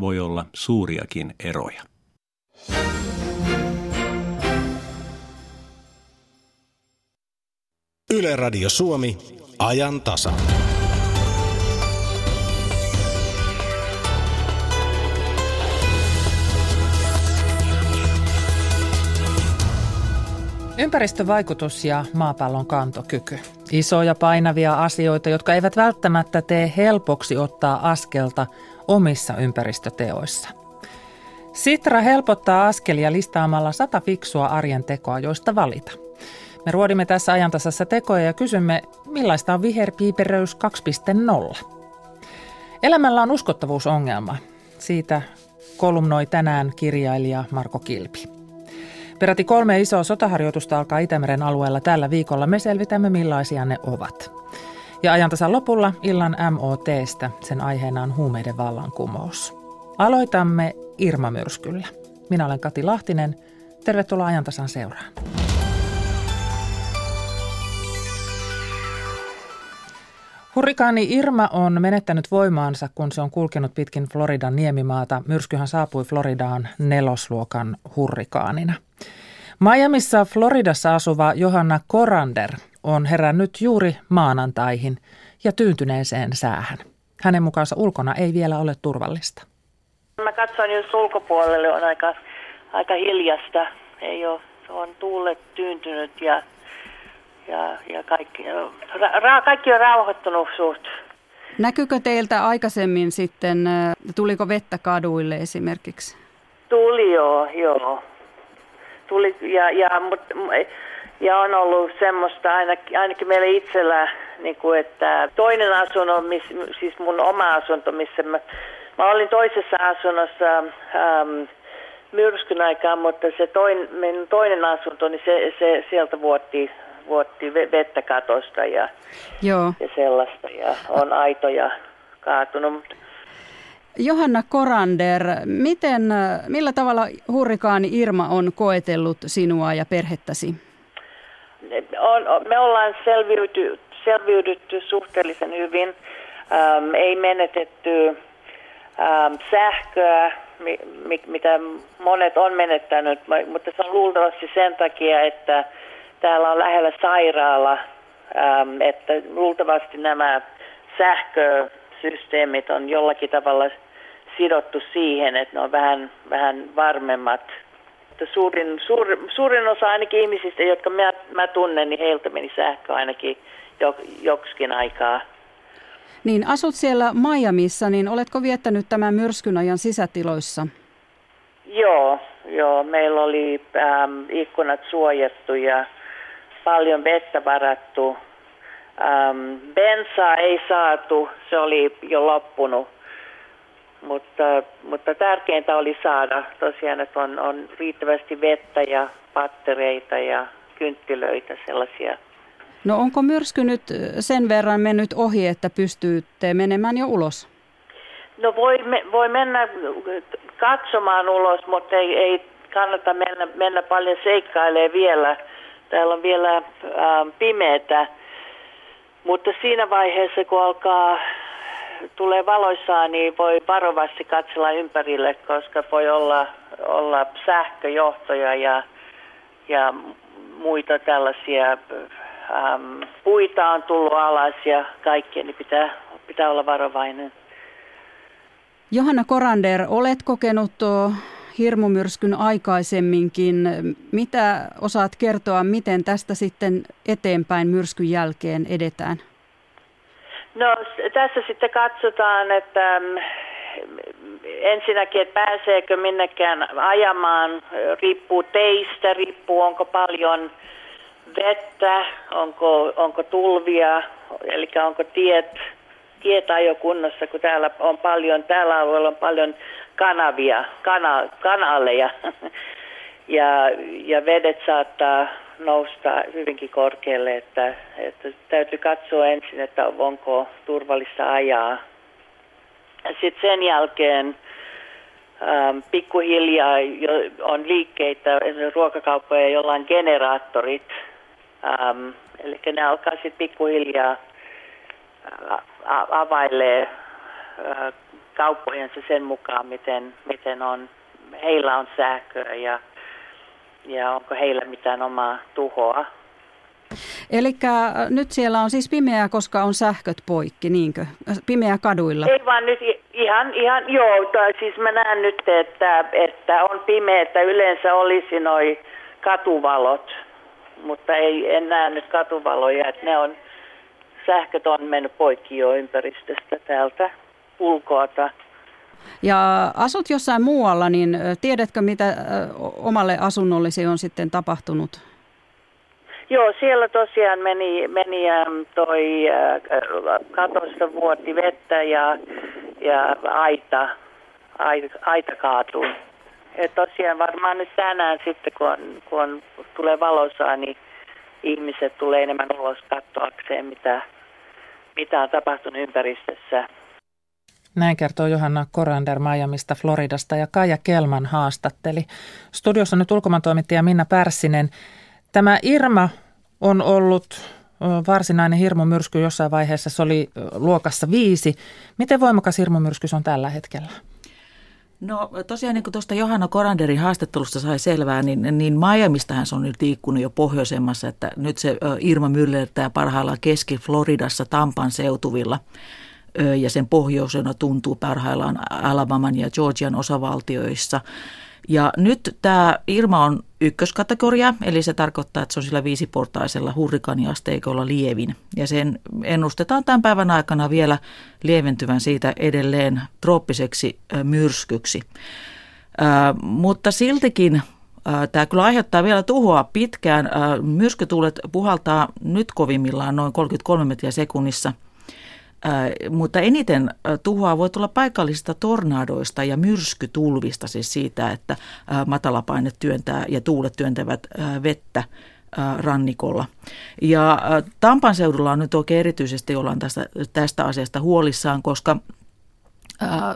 voi olla suuriakin eroja. Yle Radio Suomi, ajan tasa. Ympäristövaikutus ja maapallon kantokyky. Isoja painavia asioita, jotka eivät välttämättä tee helpoksi ottaa askelta ympäristöteoissa. Sitra helpottaa askelia listaamalla sata fiksua arjen tekoa, joista valita. Me ruodimme tässä ajantasassa tekoja ja kysymme, millaista on viherpiiperöys 2.0. Elämällä on uskottavuusongelma. Siitä kolumnoi tänään kirjailija Marko Kilpi. Peräti kolme isoa sotaharjoitusta alkaa Itämeren alueella tällä viikolla. Me selvitämme millaisia ne ovat. Ja ajantasan lopulla illan MOTstä. Sen aiheena on huumeiden vallankumous. Aloitamme Irma-myrskyllä. Minä olen Kati Lahtinen. Tervetuloa ajantasan seuraan. Hurrikaani Irma on menettänyt voimaansa, kun se on kulkenut pitkin Floridan niemimaata. Myrskyhän saapui Floridaan nelosluokan hurrikaanina. Miamissa Floridassa asuva Johanna Korander on herännyt juuri maanantaihin ja tyyntyneeseen säähän. Hänen mukaansa ulkona ei vielä ole turvallista. Mä katson just ulkopuolelle, on aika, aika hiljasta. Ei ole, se on tuulet tyyntynyt ja ja, ja kaikki, ra, kaikki on rauhoittunut suht. Näkyykö teiltä aikaisemmin sitten, tuliko vettä kaduille esimerkiksi? Tuli joo, joo. Tuli, ja, ja, mut, ja on ollut semmoista ainakin, ainakin meillä itsellä, niin kuin, että toinen asunto, miss, siis mun oma asunto, missä mä, mä olin toisessa asunnossa ähm, myrskyn aikaa, mutta se toin, toinen asunto, niin se, se sieltä vuotti vuotti vettä katosta ja, Joo. ja sellaista ja on aitoja kaatunut. Johanna Korander, miten, millä tavalla hurrikaani Irma on koetellut sinua ja perhettäsi? On, me ollaan selviyty, selviydytty suhteellisen hyvin. Ähm, ei menetetty ähm, sähköä, mi, mi, mitä monet on menettänyt, mutta se on luultavasti sen takia, että täällä on lähellä sairaala, ähm, että luultavasti nämä sähkösysteemit on jollakin tavalla sidottu siihen, että ne on vähän, vähän varmemmat. Suurin, suur, suurin osa ainakin ihmisistä, jotka mä, mä tunnen, niin heiltä meni sähkö ainakin joksikin aikaa. Niin asut siellä Miamiissa, niin oletko viettänyt tämän myrskyn ajan sisätiloissa? Joo, joo. Meillä oli ähm, ikkunat suojattu ja paljon vettä varattu. Ähm, bensaa ei saatu, se oli jo loppunut. Mutta, mutta tärkeintä oli saada tosiaan, että on, on riittävästi vettä ja pattereita ja kynttilöitä sellaisia. No onko myrsky nyt sen verran mennyt ohi, että pystytte menemään jo ulos? No voi, voi mennä katsomaan ulos, mutta ei, ei kannata mennä, mennä paljon seikkailemaan vielä – Täällä on vielä äh, pimeätä, mutta siinä vaiheessa, kun alkaa tulee valoissaan, niin voi varovasti katsella ympärille, koska voi olla, olla sähköjohtoja ja, ja muita tällaisia ähm, puita on tullut alas ja kaikkea, niin pitää, pitää olla varovainen. Johanna Korander, olet kokenut hirmumyrskyn aikaisemminkin. Mitä osaat kertoa, miten tästä sitten eteenpäin myrskyn jälkeen edetään? No tässä sitten katsotaan, että mm, ensinnäkin, että pääseekö minnekään ajamaan, riippuu teistä, riippuu onko paljon vettä, onko, onko tulvia, eli onko tiet, tiet ajokunnossa, kun täällä on paljon, tällä alueella on paljon kanavia, kana, kanaleja. ja, ja vedet saattaa nousta hyvinkin korkealle, että, että täytyy katsoa ensin, että onko turvallista ajaa. Sitten sen jälkeen ähm, pikkuhiljaa on liikkeitä, ruokakauppoja, joilla on generaattorit. Ähm, eli ne alkaa sitten pikkuhiljaa availee äh, kauppojensa sen mukaan, miten, miten on, heillä on sähköä ja, ja onko heillä mitään omaa tuhoa. Eli nyt siellä on siis pimeää, koska on sähköt poikki, niinkö? Pimeää kaduilla? Ei vaan nyt ihan, ihan joo, tai siis mä näen nyt, että, että on pimeää, että yleensä olisi noin katuvalot, mutta ei, en näe nyt katuvaloja, että ne on, sähköt on mennyt poikki jo ympäristöstä täältä ulkoata. Ja asut jossain muualla, niin tiedätkö mitä omalle asunnollesi on sitten tapahtunut? Joo, siellä tosiaan meni, meni toi katosta vuoti vettä ja, ja aita, aita, kaatuu. Ja tosiaan varmaan nyt tänään sitten, kun, on, kun on, tulee valosaa, niin ihmiset tulee enemmän ulos katsoakseen, mitä, mitä on tapahtunut ympäristössä. Näin kertoo Johanna Korander Miamista Floridasta ja Kaija Kelman haastatteli. Studiossa nyt ulkomaantoimittaja Minna Pärssinen. Tämä Irma on ollut varsinainen hirmumyrsky jossain vaiheessa, se oli luokassa viisi. Miten voimakas hirmumyrsky on tällä hetkellä? No tosiaan niin kuin tuosta Johanna Koranderin haastattelusta sai selvää, niin, niin Miamistahan se on nyt liikkunut jo pohjoisemmassa, että nyt se Irma myllertää parhaillaan Keski-Floridassa Tampan seutuvilla ja sen pohjoisena tuntuu parhaillaan Alabaman ja Georgian osavaltioissa. Ja nyt tämä Irma on ykköskategoria, eli se tarkoittaa, että se on sillä viisiportaisella hurrikaaniasteikolla lievin. Ja sen ennustetaan tämän päivän aikana vielä lieventyvän siitä edelleen trooppiseksi myrskyksi. Äh, mutta siltikin Tämä kyllä aiheuttaa vielä tuhoa pitkään. Myrskytuulet puhaltaa nyt kovimmillaan noin 33 metriä sekunnissa – mutta eniten tuhoa voi tulla paikallisista tornadoista ja myrskytulvista, siis siitä, että matalapaine työntää ja tuulet työntävät vettä rannikolla. Ja Tampan seudulla on nyt oikein erityisesti ollaan tästä, tästä asiasta huolissaan, koska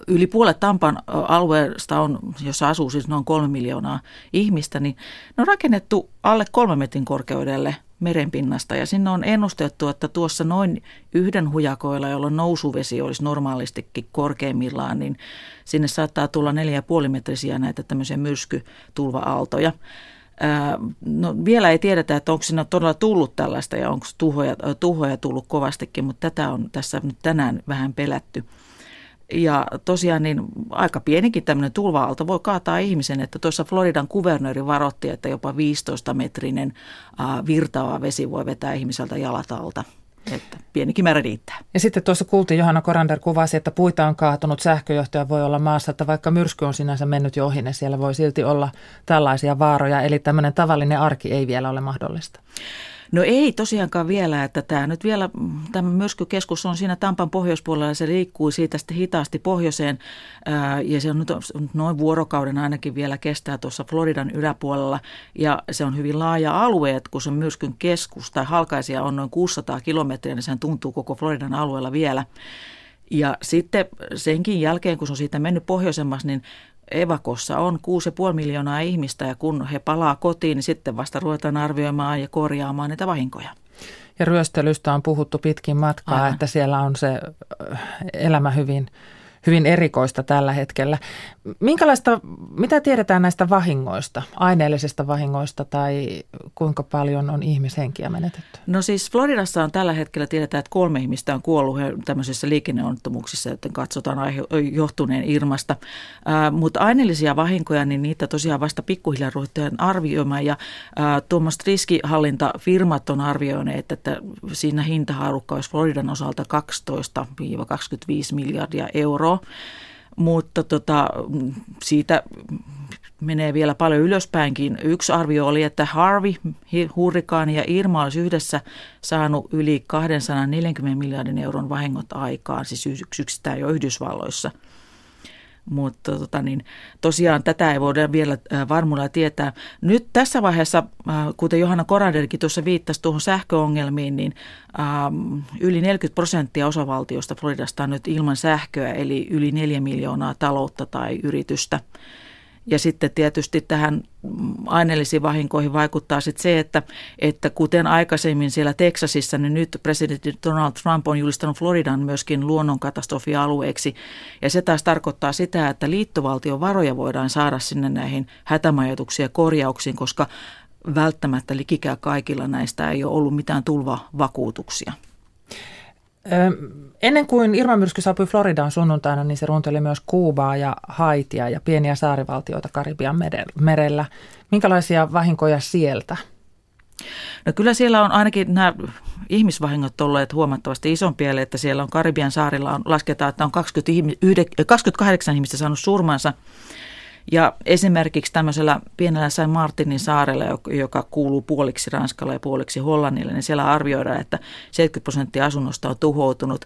Yli puolet Tampan alueesta on, jossa asuu siis noin kolme miljoonaa ihmistä, niin ne on rakennettu alle kolme metrin korkeudelle merenpinnasta ja sinne on ennustettu, että tuossa noin yhden hujakoilla, jolloin nousuvesi olisi normaalistikin korkeimmillaan, niin sinne saattaa tulla 4,5 metrisiä näitä tämmöisiä myrskytulva-aaltoja. No, vielä ei tiedetä, että onko siinä todella tullut tällaista ja onko tuhoja, tuhoja tullut kovastikin, mutta tätä on tässä nyt tänään vähän pelätty. Ja tosiaan niin aika pienikin tämmöinen tulva-aalto voi kaataa ihmisen, että tuossa Floridan kuvernööri varoitti, että jopa 15-metrinen virtaava vesi voi vetää ihmiseltä jalat alta. Että pienikin määrä riittää. Ja sitten tuossa kuultiin, Johanna Korander kuvasi, että puita on kaatunut, sähköjohtaja voi olla maassa, että vaikka myrsky on sinänsä mennyt jo ohi, niin siellä voi silti olla tällaisia vaaroja. Eli tämmöinen tavallinen arki ei vielä ole mahdollista. No ei tosiaankaan vielä, että tämä nyt vielä, tämä myrskykeskus on siinä Tampan pohjoispuolella ja se liikkuu siitä sitten hitaasti pohjoiseen ja se on nyt noin vuorokauden ainakin vielä kestää tuossa Floridan yläpuolella ja se on hyvin laaja alue, että kun se myrskyn keskus tai halkaisia on noin 600 kilometriä, niin sehän tuntuu koko Floridan alueella vielä. Ja sitten senkin jälkeen, kun se on siitä mennyt pohjoisemmas, niin evakossa on 6,5 miljoonaa ihmistä ja kun he palaa kotiin, niin sitten vasta ruvetaan arvioimaan ja korjaamaan niitä vahinkoja. Ja ryöstelystä on puhuttu pitkin matkaa, Aivan. että siellä on se elämä hyvin hyvin erikoista tällä hetkellä. Minkälaista, mitä tiedetään näistä vahingoista, aineellisista vahingoista tai kuinka paljon on ihmishenkiä menetetty? No siis Floridassa on tällä hetkellä tiedetään, että kolme ihmistä on kuollut tämmöisissä liikenneonnettomuuksissa, joten katsotaan johtuneen Irmasta. Äh, mutta aineellisia vahinkoja, niin niitä tosiaan vasta pikkuhiljaa ruvetaan arvioimaan ja äh, tuommoista riskihallintafirmat on arvioineet, että siinä hintahaarukka olisi Floridan osalta 12-25 miljardia euroa mutta tota, siitä menee vielä paljon ylöspäinkin. Yksi arvio oli, että Harvey, hurrikaani ja Irma olisi yhdessä saanut yli 240 miljardin euron vahingot aikaan, siis yksistään jo Yhdysvalloissa – mutta tota niin, tosiaan tätä ei voida vielä äh, varmuudella tietää. Nyt tässä vaiheessa, äh, kuten Johanna Koranderkin tuossa viittasi tuohon sähköongelmiin, niin ähm, yli 40 prosenttia osavaltiosta Floridasta on nyt ilman sähköä, eli yli 4 miljoonaa taloutta tai yritystä. Ja sitten tietysti tähän aineellisiin vahinkoihin vaikuttaa sitten se, että, että kuten aikaisemmin siellä Teksasissa, niin nyt presidentti Donald Trump on julistanut Floridan myöskin luonnonkatastrofialueeksi. Ja se taas tarkoittaa sitä, että liittovaltion varoja voidaan saada sinne näihin hätämajoituksiin ja korjauksiin, koska välttämättä likikään kaikilla näistä ei ole ollut mitään tulvavakuutuksia. Ennen kuin Irma myrsky saapui Floridaan sunnuntaina, niin se runteli myös Kuubaa ja Haitia ja pieniä saarivaltioita Karibian merellä. Minkälaisia vahinkoja sieltä? No kyllä siellä on ainakin nämä ihmisvahingot olleet huomattavasti isompia, että siellä on Karibian saarilla on, lasketaan, että on 28 ihmistä saanut surmansa – ja esimerkiksi tämmöisellä pienellä Saint Martinin saarella, joka kuuluu puoliksi Ranskalle ja puoliksi Hollannille, niin siellä arvioidaan, että 70 prosenttia asunnosta on tuhoutunut.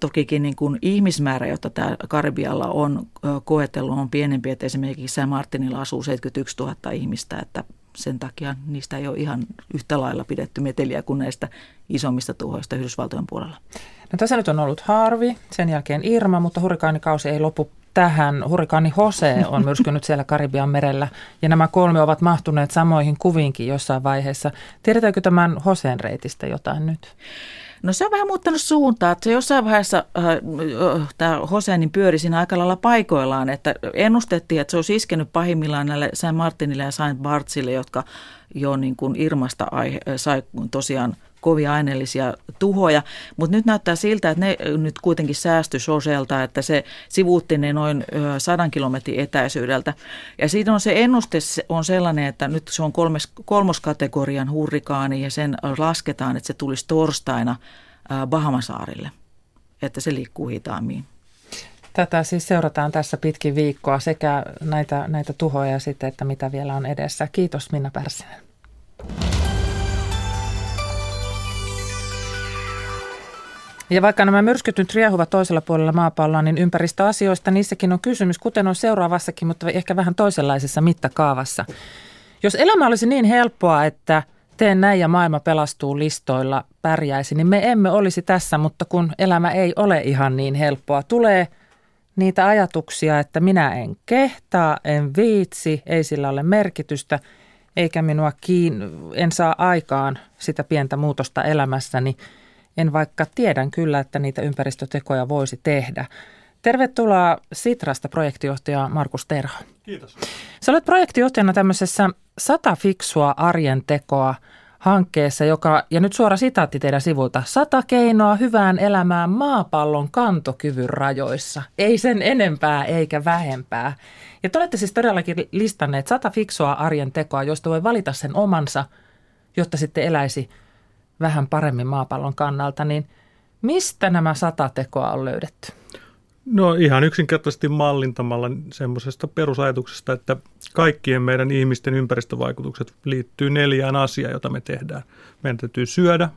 Tokikin niin kuin ihmismäärä, jota tämä Karibialla on koetellut, on pienempi, että esimerkiksi Saint Martinilla asuu 71 000 ihmistä, että sen takia niistä ei ole ihan yhtä lailla pidetty meteliä kuin näistä isommista tuhoista Yhdysvaltojen puolella. No, tässä nyt on ollut Harvi, sen jälkeen Irma, mutta hurrikaanikausi ei lopu tähän. Hurrikaani Jose on myrskynyt siellä Karibian merellä ja nämä kolme ovat mahtuneet samoihin kuviinkin jossain vaiheessa. Tiedetäänkö tämän Joseen reitistä jotain nyt? No se on vähän muuttanut suuntaa. Että se jossain vaiheessa äh, äh, tämä Jose niin pyöri siinä aika lailla paikoillaan, että ennustettiin, että se olisi iskenyt pahimmillaan näille Saint Martinille ja Saint Bartsille, jotka jo niin kuin Irmasta aihe, sai tosiaan kovia aineellisia tuhoja, mutta nyt näyttää siltä, että ne nyt kuitenkin säästyi Soselta, että se sivuutti ne noin sadan kilometrin etäisyydeltä. Ja siitä on se ennuste on sellainen, että nyt se on kolmes, kolmoskategorian hurrikaani ja sen lasketaan, että se tulisi torstaina Bahamasaarille, että se liikkuu hitaammin. Tätä siis seurataan tässä pitkin viikkoa sekä näitä, näitä tuhoja sitten, että mitä vielä on edessä. Kiitos Minna Pärssinen. Ja vaikka nämä myrskyt nyt riehuvat toisella puolella maapalloa, niin ympäristöasioista niissäkin on kysymys, kuten on seuraavassakin, mutta ehkä vähän toisenlaisessa mittakaavassa. Jos elämä olisi niin helppoa, että teen näin ja maailma pelastuu listoilla pärjäisi, niin me emme olisi tässä, mutta kun elämä ei ole ihan niin helppoa, tulee niitä ajatuksia, että minä en kehtaa, en viitsi, ei sillä ole merkitystä, eikä minua kiin, en saa aikaan sitä pientä muutosta elämässäni – en vaikka tiedän kyllä, että niitä ympäristötekoja voisi tehdä. Tervetuloa Sitrasta projektijohtaja Markus Terho. Kiitos. Sä olet projektijohtajana tämmöisessä sata fiksua arjen tekoa hankkeessa, joka, ja nyt suora sitaatti teidän sivulta, sata keinoa hyvään elämään maapallon kantokyvyn rajoissa. Ei sen enempää eikä vähempää. Ja te olette siis todellakin listanneet sata fiksua arjen tekoa, josta voi valita sen omansa, jotta sitten eläisi – vähän paremmin maapallon kannalta, niin mistä nämä sata tekoa on löydetty? No ihan yksinkertaisesti mallintamalla semmoisesta perusajatuksesta, että kaikkien meidän ihmisten ympäristövaikutukset liittyy neljään asiaan, jota me tehdään. Meidän täytyy syödä,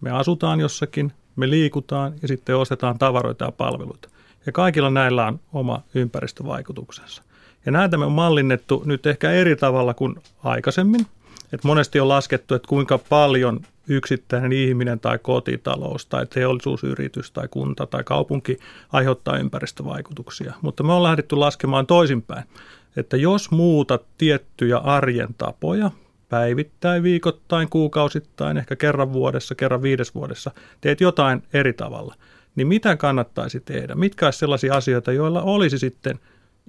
me asutaan jossakin, me liikutaan ja sitten ostetaan tavaroita ja palveluita. Ja kaikilla näillä on oma ympäristövaikutuksensa. Ja näitä me on mallinnettu nyt ehkä eri tavalla kuin aikaisemmin. Et monesti on laskettu, että kuinka paljon yksittäinen ihminen tai kotitalous tai teollisuusyritys tai kunta tai kaupunki aiheuttaa ympäristövaikutuksia. Mutta me on lähdetty laskemaan toisinpäin, että jos muutat tiettyjä arjen tapoja, päivittäin, viikoittain, kuukausittain, ehkä kerran vuodessa, kerran viides vuodessa, teet jotain eri tavalla, niin mitä kannattaisi tehdä? Mitkä olisi sellaisia asioita, joilla olisi sitten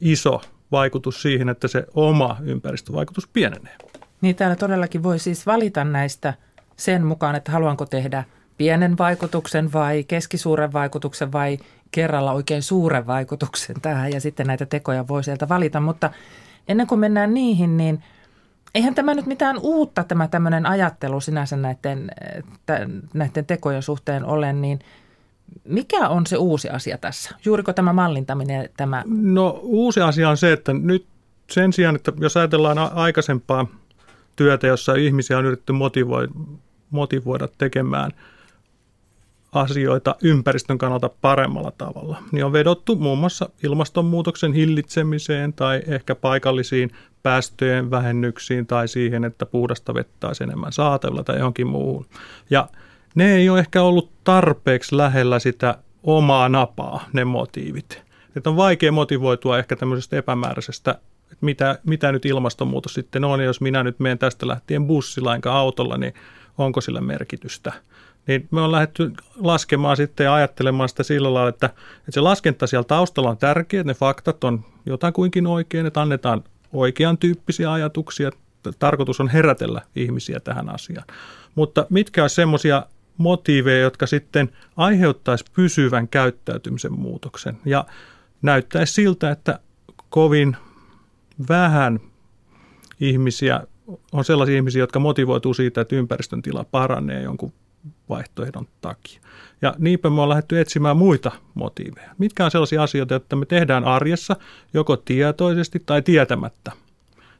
iso vaikutus siihen, että se oma ympäristövaikutus pienenee? Niin täällä todellakin voi siis valita näistä – sen mukaan, että haluanko tehdä pienen vaikutuksen vai keskisuuren vaikutuksen vai kerralla oikein suuren vaikutuksen tähän ja sitten näitä tekoja voi sieltä valita. Mutta ennen kuin mennään niihin, niin eihän tämä nyt mitään uutta tämä tämmöinen ajattelu sinänsä näiden, näiden tekojen suhteen ole, niin mikä on se uusi asia tässä? Juuriko tämä mallintaminen? Tämä? No uusi asia on se, että nyt sen sijaan, että jos ajatellaan aikaisempaa työtä, jossa ihmisiä on yritetty motivoida motivoida tekemään asioita ympäristön kannalta paremmalla tavalla, niin on vedottu muun muassa ilmastonmuutoksen hillitsemiseen tai ehkä paikallisiin päästöjen vähennyksiin tai siihen, että puhdasta vettä olisi enemmän saatavilla tai johonkin muuhun. Ja ne ei ole ehkä ollut tarpeeksi lähellä sitä omaa napaa, ne motiivit. Että on vaikea motivoitua ehkä tämmöisestä epämääräisestä että mitä, mitä nyt ilmastonmuutos sitten on, ja jos minä nyt menen tästä lähtien bussilla enkä autolla, niin onko sillä merkitystä. Niin me on lähdetty laskemaan sitten ja ajattelemaan sitä sillä lailla, että, että se laskenta siellä taustalla on tärkeä, että ne faktat on jotakuinkin oikein, että annetaan oikean tyyppisiä ajatuksia. Tarkoitus on herätellä ihmisiä tähän asiaan. Mutta mitkä on semmoisia motiiveja, jotka sitten aiheuttaisi pysyvän käyttäytymisen muutoksen. Ja näyttäisi siltä, että kovin vähän ihmisiä on sellaisia ihmisiä, jotka motivoituu siitä, että ympäristön tila paranee jonkun vaihtoehdon takia. Ja niinpä me on lähdetty etsimään muita motiiveja. Mitkä on sellaisia asioita, joita me tehdään arjessa joko tietoisesti tai tietämättä.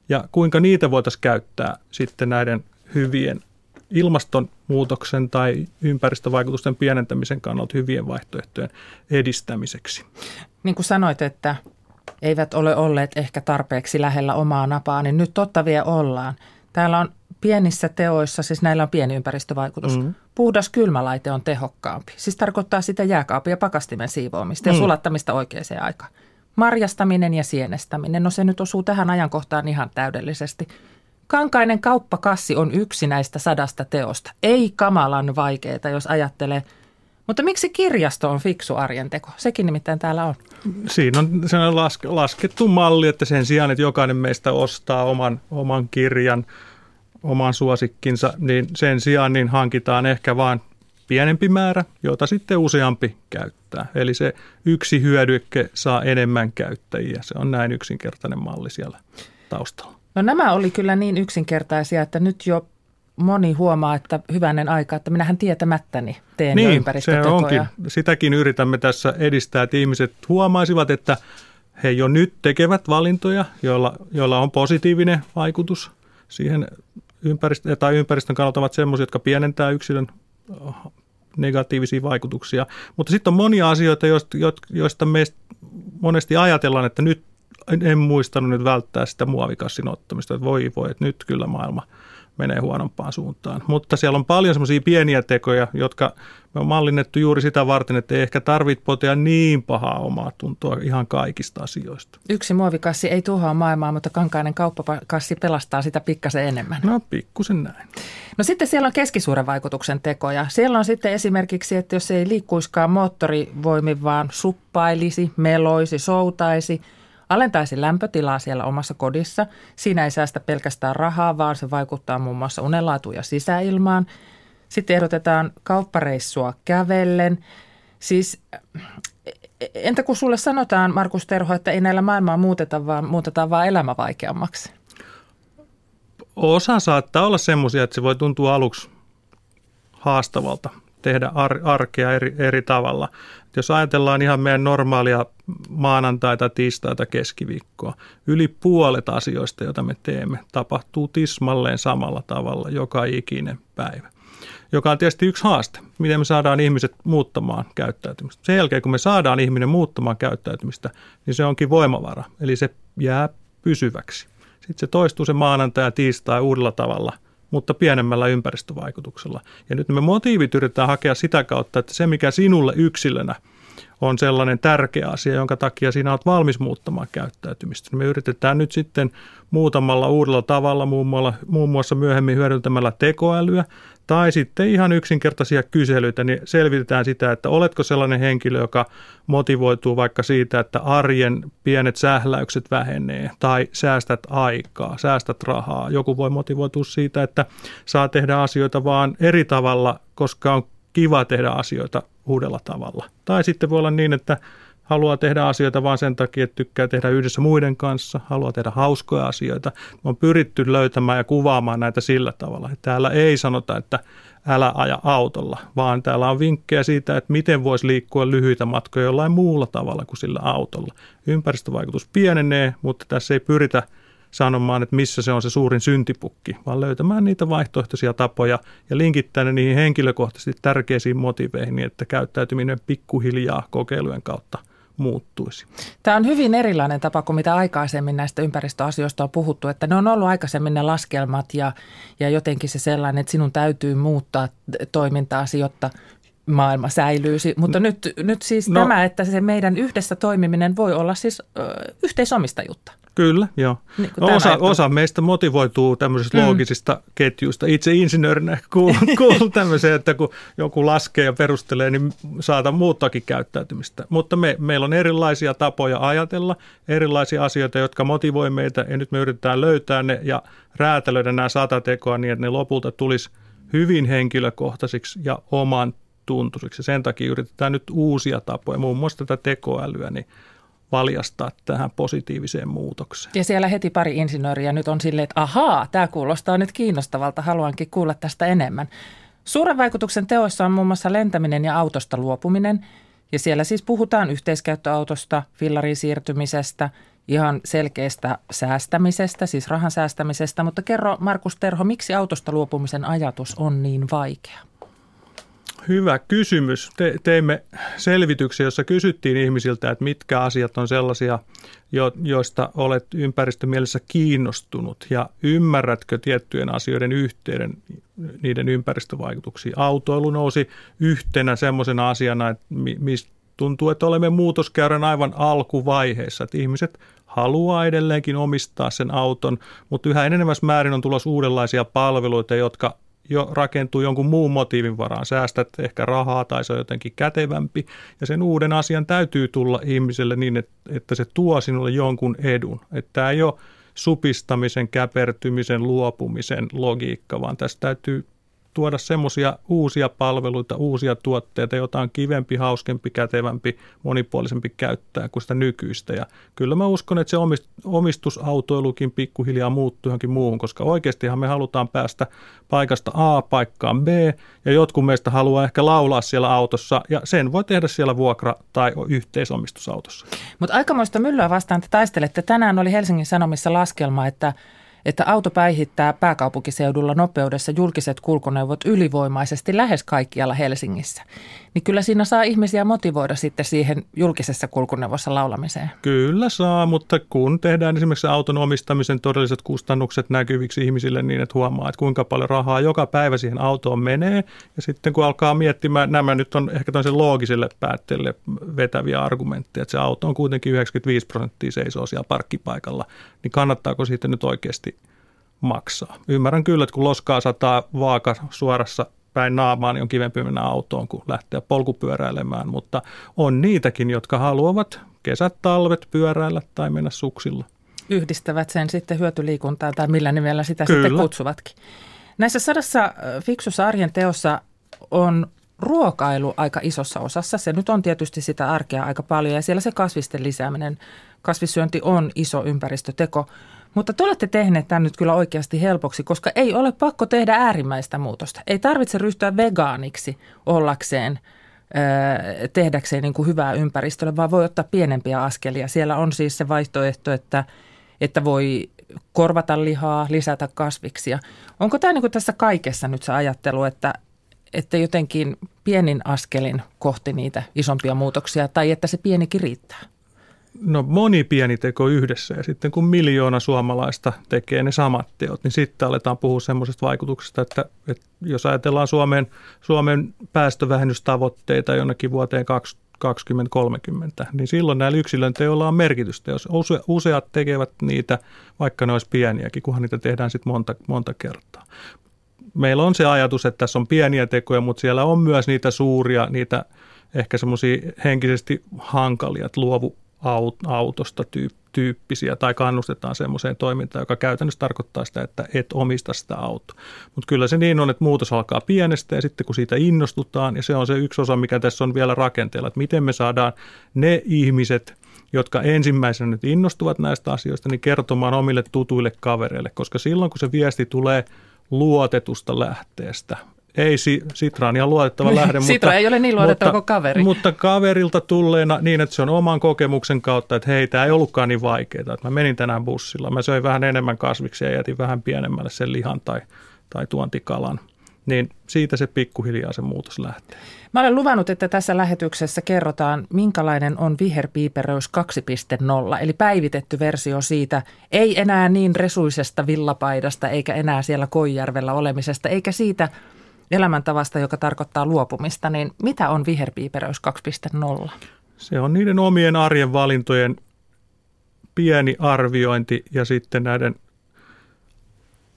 Ja kuinka niitä voitaisiin käyttää sitten näiden hyvien ilmastonmuutoksen tai ympäristövaikutusten pienentämisen kannalta hyvien vaihtoehtojen edistämiseksi. Niin kuin sanoit, että eivät ole olleet ehkä tarpeeksi lähellä omaa napaa, niin nyt totta vie ollaan. Täällä on pienissä teoissa, siis näillä on pieni ympäristövaikutus. Mm. Puhdas kylmälaite on tehokkaampi. Siis tarkoittaa sitä jääkaapia pakastimen siivoamista ja mm. sulattamista oikeaan aikaan. Marjastaminen ja sienestäminen, no se nyt osuu tähän ajankohtaan ihan täydellisesti. Kankainen kauppakassi on yksi näistä sadasta teosta. Ei kamalan vaikeaa, jos ajattelee. Mutta miksi kirjasto on fiksu arjen teko? Sekin nimittäin täällä on. Siinä on sellainen laske, laskettu malli, että sen sijaan, että jokainen meistä ostaa oman, oman kirjan, oman suosikkinsa, niin sen sijaan niin hankitaan ehkä vain pienempi määrä, jota sitten useampi käyttää. Eli se yksi hyödykke saa enemmän käyttäjiä. Se on näin yksinkertainen malli siellä taustalla. No nämä oli kyllä niin yksinkertaisia, että nyt jo moni huomaa, että hyvänen aika, että minähän tietämättäni teen niin, ympäristötekoja. se onkin. Sitäkin yritämme tässä edistää, että ihmiset huomaisivat, että he jo nyt tekevät valintoja, joilla, joilla on positiivinen vaikutus siihen ympäristö, tai ympäristön kannalta ovat sellaisia, jotka pienentää yksilön negatiivisia vaikutuksia. Mutta sitten on monia asioita, joista, joista meistä monesti ajatellaan, että nyt en muistanut nyt välttää sitä muovikassin ottamista, että voi voi, että nyt kyllä maailma menee huonompaan suuntaan. Mutta siellä on paljon semmoisia pieniä tekoja, jotka me on mallinnettu juuri sitä varten, että ei ehkä tarvitse potea niin pahaa omaa tuntoa ihan kaikista asioista. Yksi muovikassi ei tuhoa maailmaa, mutta kankainen kauppakassi pelastaa sitä pikkasen enemmän. No pikkusen näin. No sitten siellä on keskisuuren vaikutuksen tekoja. Siellä on sitten esimerkiksi, että jos ei liikkuiskaan moottorivoimin, vaan suppailisi, meloisi, soutaisi – alentaisi lämpötilaa siellä omassa kodissa. Siinä ei säästä pelkästään rahaa, vaan se vaikuttaa muun muassa unenlaatuun ja sisäilmaan. Sitten ehdotetaan kauppareissua kävellen. Siis entä kun sulle sanotaan, Markus Terho, että ei näillä maailmaa muuteta, vaan muutetaan vaan elämä vaikeammaksi? Osa saattaa olla semmoisia, että se voi tuntua aluksi haastavalta tehdä ar- arkea eri, eri tavalla. Et jos ajatellaan ihan meidän normaalia maanantaita, tiistaita, keskiviikkoa, yli puolet asioista, joita me teemme, tapahtuu tismalleen samalla tavalla joka ikinen päivä. Joka on tietysti yksi haaste, miten me saadaan ihmiset muuttamaan käyttäytymistä. Sen jälkeen, kun me saadaan ihminen muuttamaan käyttäytymistä, niin se onkin voimavara, eli se jää pysyväksi. Sitten se toistuu se maanantai ja tiistai uudella tavalla – mutta pienemmällä ympäristövaikutuksella. Ja nyt me motiivit yritetään hakea sitä kautta, että se mikä sinulle yksilönä on sellainen tärkeä asia, jonka takia sinä olet valmis muuttamaan käyttäytymistä. Me yritetään nyt sitten muutamalla uudella tavalla, muun muassa myöhemmin hyödyntämällä tekoälyä tai sitten ihan yksinkertaisia kyselyitä, niin selvitetään sitä, että oletko sellainen henkilö, joka motivoituu vaikka siitä, että arjen pienet sähläykset vähenee tai säästät aikaa, säästät rahaa. Joku voi motivoitua siitä, että saa tehdä asioita vaan eri tavalla, koska on kiva tehdä asioita uudella tavalla. Tai sitten voi olla niin, että haluaa tehdä asioita vain sen takia, että tykkää tehdä yhdessä muiden kanssa, haluaa tehdä hauskoja asioita. On pyritty löytämään ja kuvaamaan näitä sillä tavalla. Täällä ei sanota, että älä aja autolla, vaan täällä on vinkkejä siitä, että miten voisi liikkua lyhyitä matkoja jollain muulla tavalla kuin sillä autolla. Ympäristövaikutus pienenee, mutta tässä ei pyritä – sanomaan, että missä se on se suurin syntipukki, vaan löytämään niitä vaihtoehtoisia tapoja ja linkittää ne niihin henkilökohtaisesti tärkeisiin motiveihin, niin että käyttäytyminen pikkuhiljaa kokeilujen kautta muuttuisi. Tämä on hyvin erilainen tapa kuin mitä aikaisemmin näistä ympäristöasioista on puhuttu, että ne on ollut aikaisemmin ne laskelmat ja, ja jotenkin se sellainen, että sinun täytyy muuttaa toimintaasi, jotta maailma säilyisi. Mutta nyt, nyt siis no, tämä, että se meidän yhdessä toimiminen voi olla siis ö, yhteisomistajuutta. Kyllä, joo. Niin no, osa, osa meistä motivoituu tämmöisistä mm. loogisista ketjuista. Itse insinöörinä kuulun, kuulun tämmöiseen, että kun joku laskee ja perustelee, niin saatan muuttakin käyttäytymistä. Mutta me, meillä on erilaisia tapoja ajatella, erilaisia asioita, jotka motivoi meitä, ja nyt me yritetään löytää ne ja räätälöidä nämä sata tekoa niin, että ne lopulta tulisi hyvin henkilökohtaisiksi ja oman tuntuisiksi. Sen takia yritetään nyt uusia tapoja, muun muassa tätä tekoälyä, niin valjastaa tähän positiiviseen muutokseen. Ja siellä heti pari insinööriä nyt on silleen, että ahaa, tämä kuulostaa nyt kiinnostavalta, haluankin kuulla tästä enemmän. Suuren vaikutuksen teoissa on muun muassa lentäminen ja autosta luopuminen. Ja siellä siis puhutaan yhteiskäyttöautosta, fillariin siirtymisestä, ihan selkeästä säästämisestä, siis rahan säästämisestä. Mutta kerro Markus Terho, miksi autosta luopumisen ajatus on niin vaikea? Hyvä kysymys. Te, teimme selvityksen, jossa kysyttiin ihmisiltä, että mitkä asiat on sellaisia, jo, joista olet ympäristömielessä kiinnostunut ja ymmärrätkö tiettyjen asioiden yhteyden niiden ympäristövaikutuksiin. Autoilu nousi yhtenä semmoisena asiana, että mistä tuntuu, että olemme muutoskäyrän aivan alkuvaiheessa, että ihmiset haluaa edelleenkin omistaa sen auton, mutta yhä enenevässä määrin on tulossa uudenlaisia palveluita, jotka jo rakentuu jonkun muun motiivin varaan. Säästät ehkä rahaa tai se on jotenkin kätevämpi. Ja sen uuden asian täytyy tulla ihmiselle niin, että, se tuo sinulle jonkun edun. Että tämä ei ole supistamisen, käpertymisen, luopumisen logiikka, vaan tässä täytyy tuoda semmoisia uusia palveluita, uusia tuotteita, joita on kivempi, hauskempi, kätevämpi, monipuolisempi käyttää kuin sitä nykyistä. Ja kyllä mä uskon, että se omistusautoilukin pikkuhiljaa muuttuu johonkin muuhun, koska oikeastihan me halutaan päästä paikasta A paikkaan B, ja jotkut meistä haluaa ehkä laulaa siellä autossa, ja sen voi tehdä siellä vuokra- tai yhteisomistusautossa. Mutta aikamoista myllyä vastaan te taistelette. Tänään oli Helsingin Sanomissa laskelma, että että auto päihittää pääkaupunkiseudulla nopeudessa julkiset kulkuneuvot ylivoimaisesti lähes kaikkialla Helsingissä. Niin kyllä siinä saa ihmisiä motivoida sitten siihen julkisessa kulkuneuvossa laulamiseen. Kyllä saa, mutta kun tehdään esimerkiksi auton omistamisen todelliset kustannukset näkyviksi ihmisille niin, että huomaa, että kuinka paljon rahaa joka päivä siihen autoon menee. Ja sitten kun alkaa miettimään, nämä nyt on ehkä tämmöisen loogiselle päätteelle vetäviä argumentteja, että se auto on kuitenkin 95 prosenttia seisoo siellä parkkipaikalla, niin kannattaako siitä nyt oikeasti maksaa. Ymmärrän kyllä, että kun loskaa sataa vaaka suorassa päin naamaan, niin on kivempi mennä autoon kuin lähteä polkupyöräilemään, mutta on niitäkin, jotka haluavat kesät, talvet pyöräillä tai mennä suksilla. Yhdistävät sen sitten hyötyliikuntaan tai millä nimellä sitä Kyllä. sitten kutsuvatkin. Näissä sadassa fiksussa arjen teossa on ruokailu aika isossa osassa. Se nyt on tietysti sitä arkea aika paljon ja siellä se kasvisten lisääminen, kasvissyönti on iso ympäristöteko. Mutta te olette tehneet tämän nyt kyllä oikeasti helpoksi, koska ei ole pakko tehdä äärimmäistä muutosta. Ei tarvitse ryhtyä vegaaniksi ollakseen, tehdäkseen niin kuin hyvää ympäristölle, vaan voi ottaa pienempiä askelia. Siellä on siis se vaihtoehto, että, että voi korvata lihaa, lisätä kasviksia. Onko tämä niin kuin tässä kaikessa nyt se ajattelu, että, että jotenkin pienin askelin kohti niitä isompia muutoksia tai että se pienikin riittää? No moni pieni teko yhdessä ja sitten kun miljoona suomalaista tekee ne samat teot, niin sitten aletaan puhua semmoisesta vaikutuksesta, että, että jos ajatellaan Suomen, Suomen päästövähennystavoitteita jonnekin vuoteen 2030, niin silloin näillä yksilön teoilla on merkitystä. Jos useat tekevät niitä, vaikka ne olisi pieniäkin, kunhan niitä tehdään sitten monta, monta kertaa. Meillä on se ajatus, että tässä on pieniä tekoja, mutta siellä on myös niitä suuria, niitä ehkä semmoisia henkisesti hankalia, että luovu, autosta tyyppisiä tai kannustetaan semmoiseen toimintaan, joka käytännössä tarkoittaa sitä, että et omista sitä autoa. Mutta kyllä se niin on, että muutos alkaa pienestä ja sitten kun siitä innostutaan, ja se on se yksi osa, mikä tässä on vielä rakenteella, että miten me saadaan ne ihmiset, jotka ensimmäisenä nyt innostuvat näistä asioista, niin kertomaan omille tutuille kavereille, koska silloin kun se viesti tulee luotetusta lähteestä, ei Sitra on ihan luotettava lähde. Sitra mutta, ei ole niin luotettava kuin kaveri. Mutta kaverilta tulleena niin, että se on oman kokemuksen kautta, että hei, tämä ei ollutkaan niin vaikeaa. Että mä menin tänään bussilla, mä söin vähän enemmän kasviksia ja jätin vähän pienemmälle sen lihan tai, tai tuontikalan. Niin siitä se pikkuhiljaa se muutos lähtee. Mä olen luvannut, että tässä lähetyksessä kerrotaan, minkälainen on viherpiiperöys 2.0, eli päivitetty versio siitä, ei enää niin resuisesta villapaidasta, eikä enää siellä Koijärvellä olemisesta, eikä siitä – elämäntavasta, joka tarkoittaa luopumista, niin mitä on viherpiiperöys 2.0? Se on niiden omien arjen valintojen pieni arviointi ja sitten näiden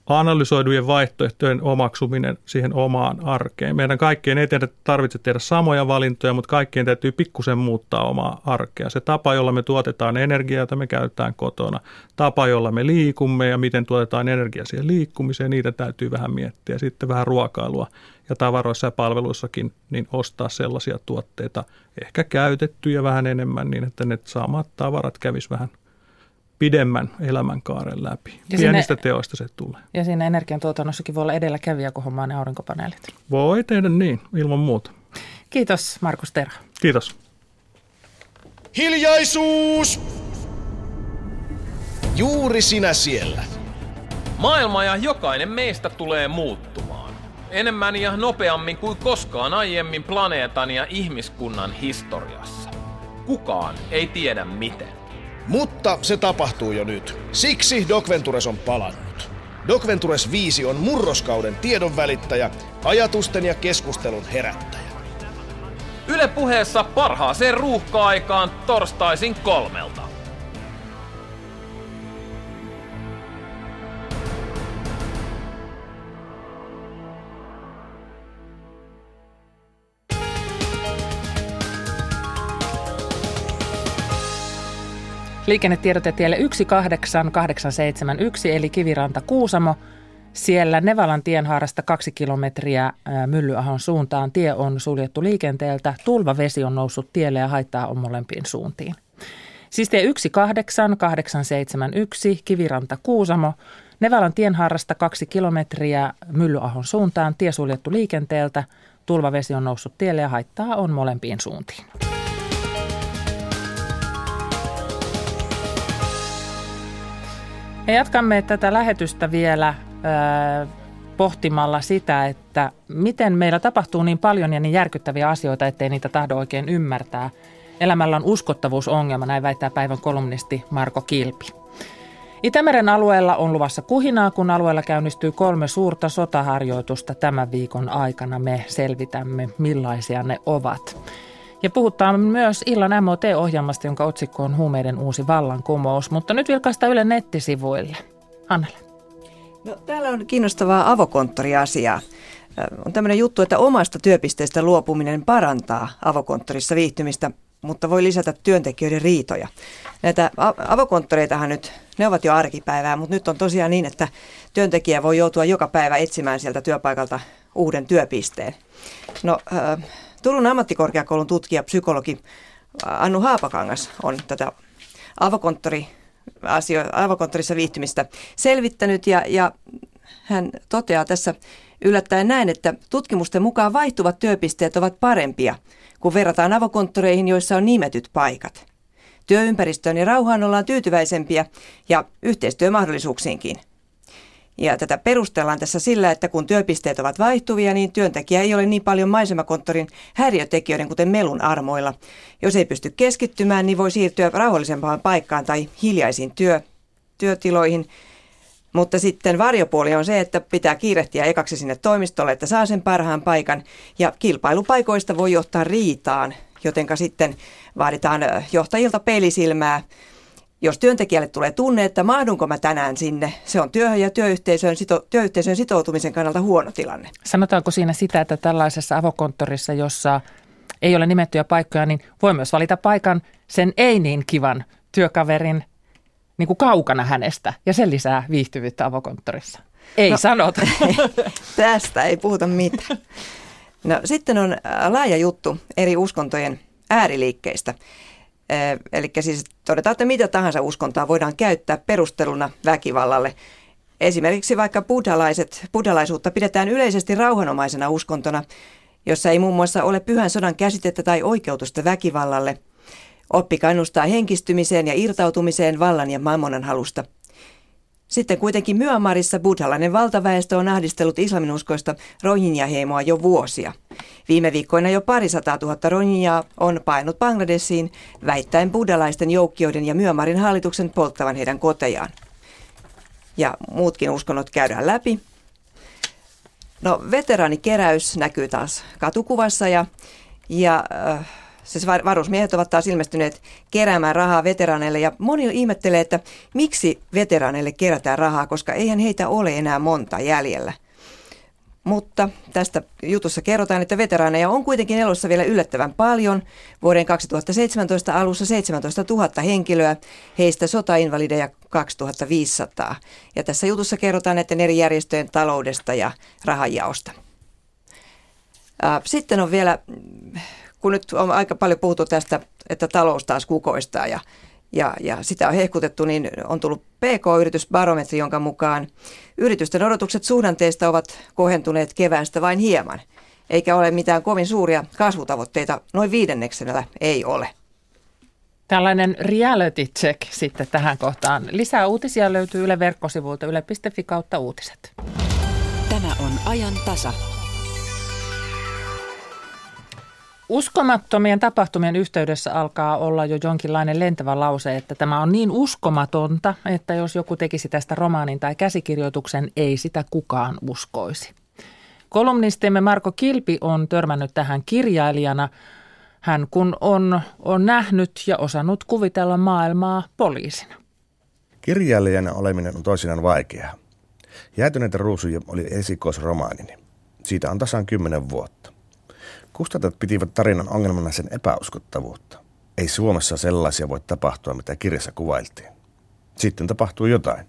analysoidujen vaihtoehtojen omaksuminen siihen omaan arkeen. Meidän kaikkien ei tehdä, tarvitse tehdä samoja valintoja, mutta kaikkien täytyy pikkusen muuttaa omaa arkea. Se tapa, jolla me tuotetaan energiaa, jota me käytetään kotona, tapa, jolla me liikumme ja miten tuotetaan energiaa siihen liikkumiseen, niitä täytyy vähän miettiä. Sitten vähän ruokailua ja tavaroissa ja palveluissakin, niin ostaa sellaisia tuotteita, ehkä käytettyjä vähän enemmän, niin että ne samat tavarat kävis vähän pidemmän elämänkaaren läpi. Ja Pienistä sinne, teoista se tulee. Ja siinä energiantuotannossakin voi olla edelläkävijä, kun hommaa ne aurinkopaneelit. Voi tehdä niin, ilman muuta. Kiitos Markus Terho. Kiitos. Hiljaisuus! Juuri sinä siellä. Maailma ja jokainen meistä tulee muuttumaan. Enemmän ja nopeammin kuin koskaan aiemmin planeetan ja ihmiskunnan historiassa. Kukaan ei tiedä miten. Mutta se tapahtuu jo nyt. Siksi Docventures on palannut. Docventures 5 on murroskauden tiedon välittäjä, ajatusten ja keskustelun herättäjä. Yle puheessa parhaaseen ruuhka-aikaan torstaisin kolmelta. Liikennetiedotetielle 18871 eli Kiviranta Kuusamo. Siellä Nevalan tienhaarasta kaksi kilometriä Myllyahon suuntaan tie on suljettu liikenteeltä. Tulvavesi on noussut tielle ja haittaa on molempiin suuntiin. Siis tie 18871 Kiviranta Kuusamo. Nevalan tienhaarasta kaksi kilometriä Myllyahon suuntaan. Tie suljettu liikenteeltä. Tulvavesi on noussut tielle ja haittaa on molempiin suuntiin. Ja jatkamme tätä lähetystä vielä pohtimalla sitä, että miten meillä tapahtuu niin paljon ja niin järkyttäviä asioita, ettei niitä tahdo oikein ymmärtää. Elämällä on uskottavuusongelma, näin väittää päivän kolumnisti Marko Kilpi. Itämeren alueella on luvassa kuhinaa, kun alueella käynnistyy kolme suurta sotaharjoitusta tämän viikon aikana. Me selvitämme, millaisia ne ovat. Ja puhutaan myös illan MOT-ohjelmasta, jonka otsikko on huumeiden uusi vallankumous. Mutta nyt vilkaista Yle nettisivuille. Annele. No, täällä on kiinnostavaa avokonttoriasiaa. On tämmöinen juttu, että omasta työpisteestä luopuminen parantaa avokonttorissa viihtymistä, mutta voi lisätä työntekijöiden riitoja. Näitä avokonttoreitahan nyt, ne ovat jo arkipäivää, mutta nyt on tosiaan niin, että työntekijä voi joutua joka päivä etsimään sieltä työpaikalta uuden työpisteen. No, Turun ammattikorkeakoulun tutkija, psykologi Annu Haapakangas on tätä avokonttori asio, avokonttorissa viihtymistä selvittänyt ja, ja hän toteaa tässä yllättäen näin, että tutkimusten mukaan vaihtuvat työpisteet ovat parempia, kun verrataan avokonttoreihin, joissa on nimetyt paikat. Työympäristöön ja rauhaan ollaan tyytyväisempiä ja yhteistyömahdollisuuksiinkin – ja tätä perustellaan tässä sillä, että kun työpisteet ovat vaihtuvia, niin työntekijä ei ole niin paljon maisemakonttorin häiriötekijöiden, kuten melun armoilla. Jos ei pysty keskittymään, niin voi siirtyä rauhallisempaan paikkaan tai hiljaisiin työ, työtiloihin. Mutta sitten varjopuoli on se, että pitää kiirehtiä ekaksi sinne toimistolle, että saa sen parhaan paikan. Ja kilpailupaikoista voi johtaa riitaan, jotenka sitten vaaditaan johtajilta pelisilmää jos työntekijälle tulee tunne, että mahdunko mä tänään sinne, se on työhön ja työyhteisön, sito, työyhteisön sitoutumisen kannalta huono tilanne. Sanotaanko siinä sitä, että tällaisessa avokonttorissa, jossa ei ole nimettyjä paikkoja, niin voi myös valita paikan sen ei niin kivan työkaverin niin kuin kaukana hänestä ja se lisää viihtyvyyttä avokonttorissa. Ei no, sanota. Ei, tästä ei puhuta mitään. No sitten on laaja juttu eri uskontojen ääriliikkeistä. Eli siis todetaan, että mitä tahansa uskontoa voidaan käyttää perusteluna väkivallalle. Esimerkiksi vaikka buddhalaiset, buddhalaisuutta pidetään yleisesti rauhanomaisena uskontona, jossa ei muun muassa ole pyhän sodan käsitettä tai oikeutusta väkivallalle. Oppi kannustaa henkistymiseen ja irtautumiseen vallan ja mammonan halusta – sitten kuitenkin Myanmarissa buddhalainen valtaväestö on ahdistellut islaminuskoista Rohingya-heimoa jo vuosia. Viime viikkoina jo parisataa tuhatta Rohingyaa on painut Bangladesiin väittäen buddhalaisten joukkioiden ja Myanmarin hallituksen polttavan heidän kotejaan. Ja muutkin uskonnot käydään läpi. No, veteraanikeräys näkyy taas katukuvassa ja, ja äh, Siis varusmiehet ovat taas ilmestyneet keräämään rahaa veteraaneille ja moni ihmettelee, että miksi veteraaneille kerätään rahaa, koska eihän heitä ole enää monta jäljellä. Mutta tästä jutussa kerrotaan, että veteraaneja on kuitenkin elossa vielä yllättävän paljon. Vuoden 2017 alussa 17 000 henkilöä, heistä sotainvalideja 2500. Ja tässä jutussa kerrotaan näiden eri järjestöjen taloudesta ja rahanjaosta. Sitten on vielä, kun nyt on aika paljon puhuttu tästä, että talous taas kukoistaa ja ja, ja sitä on hehkutettu, niin on tullut PK-yritysbarometri, jonka mukaan yritysten odotukset suhdanteista ovat kohentuneet keväästä vain hieman, eikä ole mitään kovin suuria kasvutavoitteita, noin viidenneksellä ei ole. Tällainen reality check sitten tähän kohtaan. Lisää uutisia löytyy Yle verkkosivuilta yle.fi kautta uutiset. Tämä on ajan tasa. Uskomattomien tapahtumien yhteydessä alkaa olla jo jonkinlainen lentävä lause, että tämä on niin uskomatonta, että jos joku tekisi tästä romaanin tai käsikirjoituksen, ei sitä kukaan uskoisi. Kolumnistimme Marko Kilpi on törmännyt tähän kirjailijana. Hän kun on, on nähnyt ja osannut kuvitella maailmaa poliisina. Kirjailijana oleminen on toisinaan vaikeaa. Jäätyneitä ruusuja oli esikoisromaanini. Siitä on tasan kymmenen vuotta. Kustantajat pitivät tarinan ongelmana sen epäuskottavuutta. Ei Suomessa sellaisia voi tapahtua, mitä kirjassa kuvailtiin. Sitten tapahtui jotain.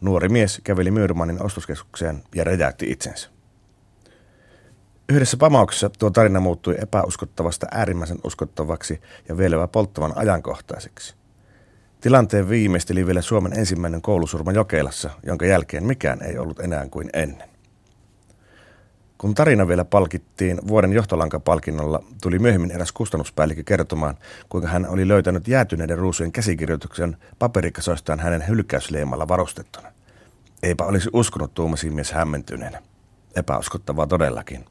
Nuori mies käveli Myyrmanin ostoskeskukseen ja räjäytti itsensä. Yhdessä pamauksessa tuo tarina muuttui epäuskottavasta äärimmäisen uskottavaksi ja vieläpä polttavan ajankohtaiseksi. Tilanteen viimeisteli vielä Suomen ensimmäinen koulusurma Jokelassa, jonka jälkeen mikään ei ollut enää kuin ennen. Kun tarina vielä palkittiin vuoden johtolankapalkinnolla, tuli myöhemmin eräs kustannuspäällikkö kertomaan, kuinka hän oli löytänyt jäätyneiden ruusujen käsikirjoituksen paperikasoistaan hänen hylkäysleimalla varustettuna. Eipä olisi uskonut tuumasi mies hämmentyneenä. Epäuskottavaa todellakin.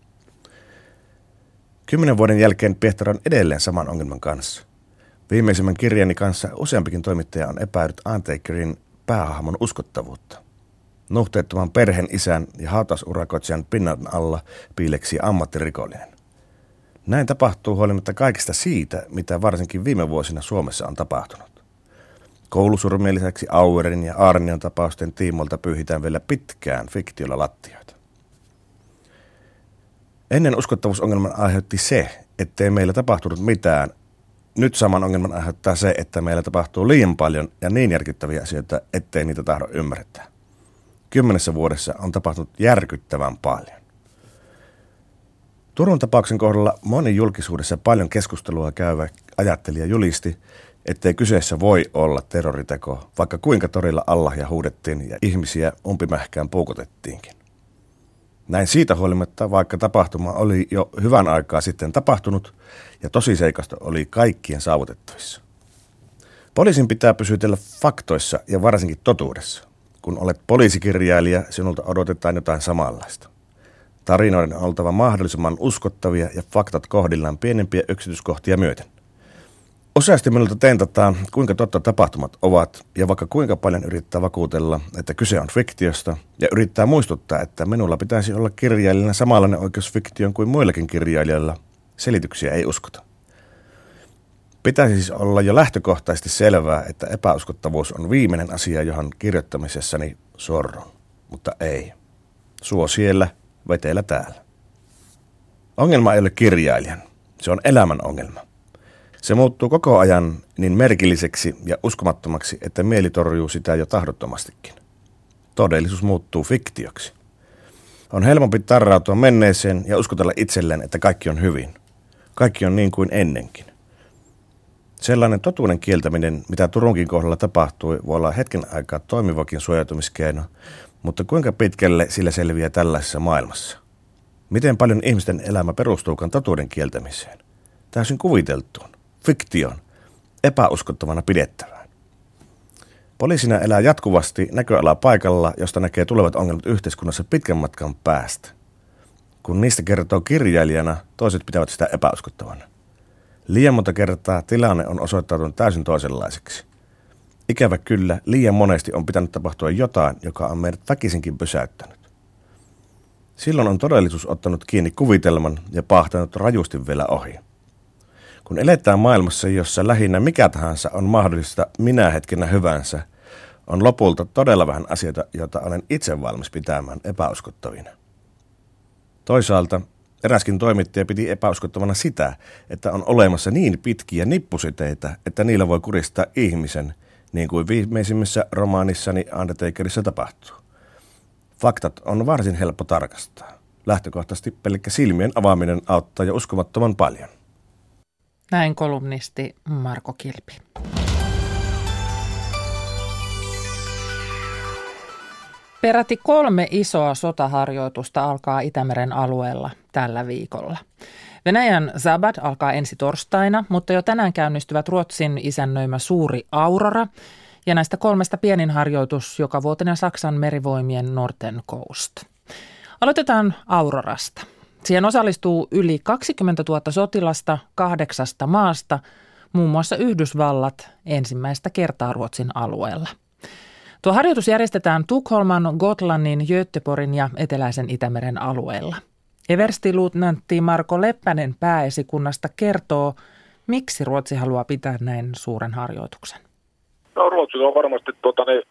Kymmenen vuoden jälkeen Piehtar on edelleen saman ongelman kanssa. Viimeisimmän kirjani kanssa useampikin toimittaja on epäillyt Antekerin päähahmon uskottavuutta. Nuhteettoman perheen isän ja hautausurakoitsijan pinnan alla piileksi ammattirikollinen. Näin tapahtuu huolimatta kaikista siitä, mitä varsinkin viime vuosina Suomessa on tapahtunut. Koulusurmien lisäksi Auerin ja Arnion tapausten tiimolta pyyhitään vielä pitkään fiktiolla lattioita. Ennen uskottavuusongelman aiheutti se, ettei meillä tapahtunut mitään. Nyt saman ongelman aiheuttaa se, että meillä tapahtuu liian paljon ja niin järkyttäviä asioita, ettei niitä tahdo ymmärtää kymmenessä vuodessa on tapahtunut järkyttävän paljon. Turun tapauksen kohdalla moni julkisuudessa paljon keskustelua käyvä ajattelija julisti, ettei kyseessä voi olla terroriteko, vaikka kuinka torilla ja huudettiin ja ihmisiä umpimähkään puukotettiinkin. Näin siitä huolimatta, vaikka tapahtuma oli jo hyvän aikaa sitten tapahtunut ja tosiseikasta oli kaikkien saavutettavissa. Poliisin pitää pysytellä faktoissa ja varsinkin totuudessa. Kun olet poliisikirjailija, sinulta odotetaan jotain samanlaista. Tarinoiden on oltava mahdollisimman uskottavia ja faktat kohdillaan pienempiä yksityiskohtia myöten. Useasti minulta tentataan, kuinka totta tapahtumat ovat, ja vaikka kuinka paljon yrittää vakuutella, että kyse on fiktiosta, ja yrittää muistuttaa, että minulla pitäisi olla kirjailijana samanlainen oikeus fiktion kuin muillakin kirjailijoilla, selityksiä ei uskota. Pitäisi siis olla jo lähtökohtaisesti selvää, että epäuskottavuus on viimeinen asia, johon kirjoittamisessani sorron. Mutta ei. Suo siellä, veteellä täällä. Ongelma ei ole kirjailijan. Se on elämän ongelma. Se muuttuu koko ajan niin merkilliseksi ja uskomattomaksi, että mieli torjuu sitä jo tahdottomastikin. Todellisuus muuttuu fiktioksi. On helpompi tarrautua menneeseen ja uskotella itselleen, että kaikki on hyvin. Kaikki on niin kuin ennenkin. Sellainen totuuden kieltäminen, mitä Turunkin kohdalla tapahtui, voi olla hetken aikaa toimivakin suojautumiskeino, mutta kuinka pitkälle sillä selviää tällaisessa maailmassa? Miten paljon ihmisten elämä perustuukaan totuuden kieltämiseen? Täysin kuviteltuun, fiktion, epäuskottavana pidettävään. Poliisina elää jatkuvasti näköala paikalla, josta näkee tulevat ongelmat yhteiskunnassa pitkän matkan päästä. Kun niistä kertoo kirjailijana, toiset pitävät sitä epäuskottavana. Liian monta kertaa tilanne on osoittautunut täysin toisenlaiseksi. Ikävä kyllä, liian monesti on pitänyt tapahtua jotain, joka on meidät väkisinkin pysäyttänyt. Silloin on todellisuus ottanut kiinni kuvitelman ja pahtanut rajusti vielä ohi. Kun eletään maailmassa, jossa lähinnä mikä tahansa on mahdollista minä hetkenä hyvänsä, on lopulta todella vähän asioita, joita olen itse valmis pitämään epäuskottavina. Toisaalta eräskin toimittaja piti epäuskottavana sitä, että on olemassa niin pitkiä nippusiteitä, että niillä voi kuristaa ihmisen, niin kuin viimeisimmässä romaanissani Undertakerissa tapahtuu. Faktat on varsin helppo tarkastaa. Lähtökohtaisesti pelkkä silmien avaaminen auttaa jo uskomattoman paljon. Näin kolumnisti Marko Kilpi. Peräti kolme isoa sotaharjoitusta alkaa Itämeren alueella tällä viikolla. Venäjän Zabad alkaa ensi torstaina, mutta jo tänään käynnistyvät Ruotsin isännöimä suuri Aurora ja näistä kolmesta pienin harjoitus joka vuotinen Saksan merivoimien Norten Coast. Aloitetaan Aurorasta. Siihen osallistuu yli 20 000 sotilasta kahdeksasta maasta, muun muassa Yhdysvallat ensimmäistä kertaa Ruotsin alueella. Tuo harjoitus järjestetään Tukholman, Gotlannin, Göteborgin ja Eteläisen Itämeren alueella. Everstiluutnantti Marko Leppänen pääesikunnasta kertoo, miksi Ruotsi haluaa pitää näin suuren harjoituksen. No Ruotsilla on varmasti tuota, niin,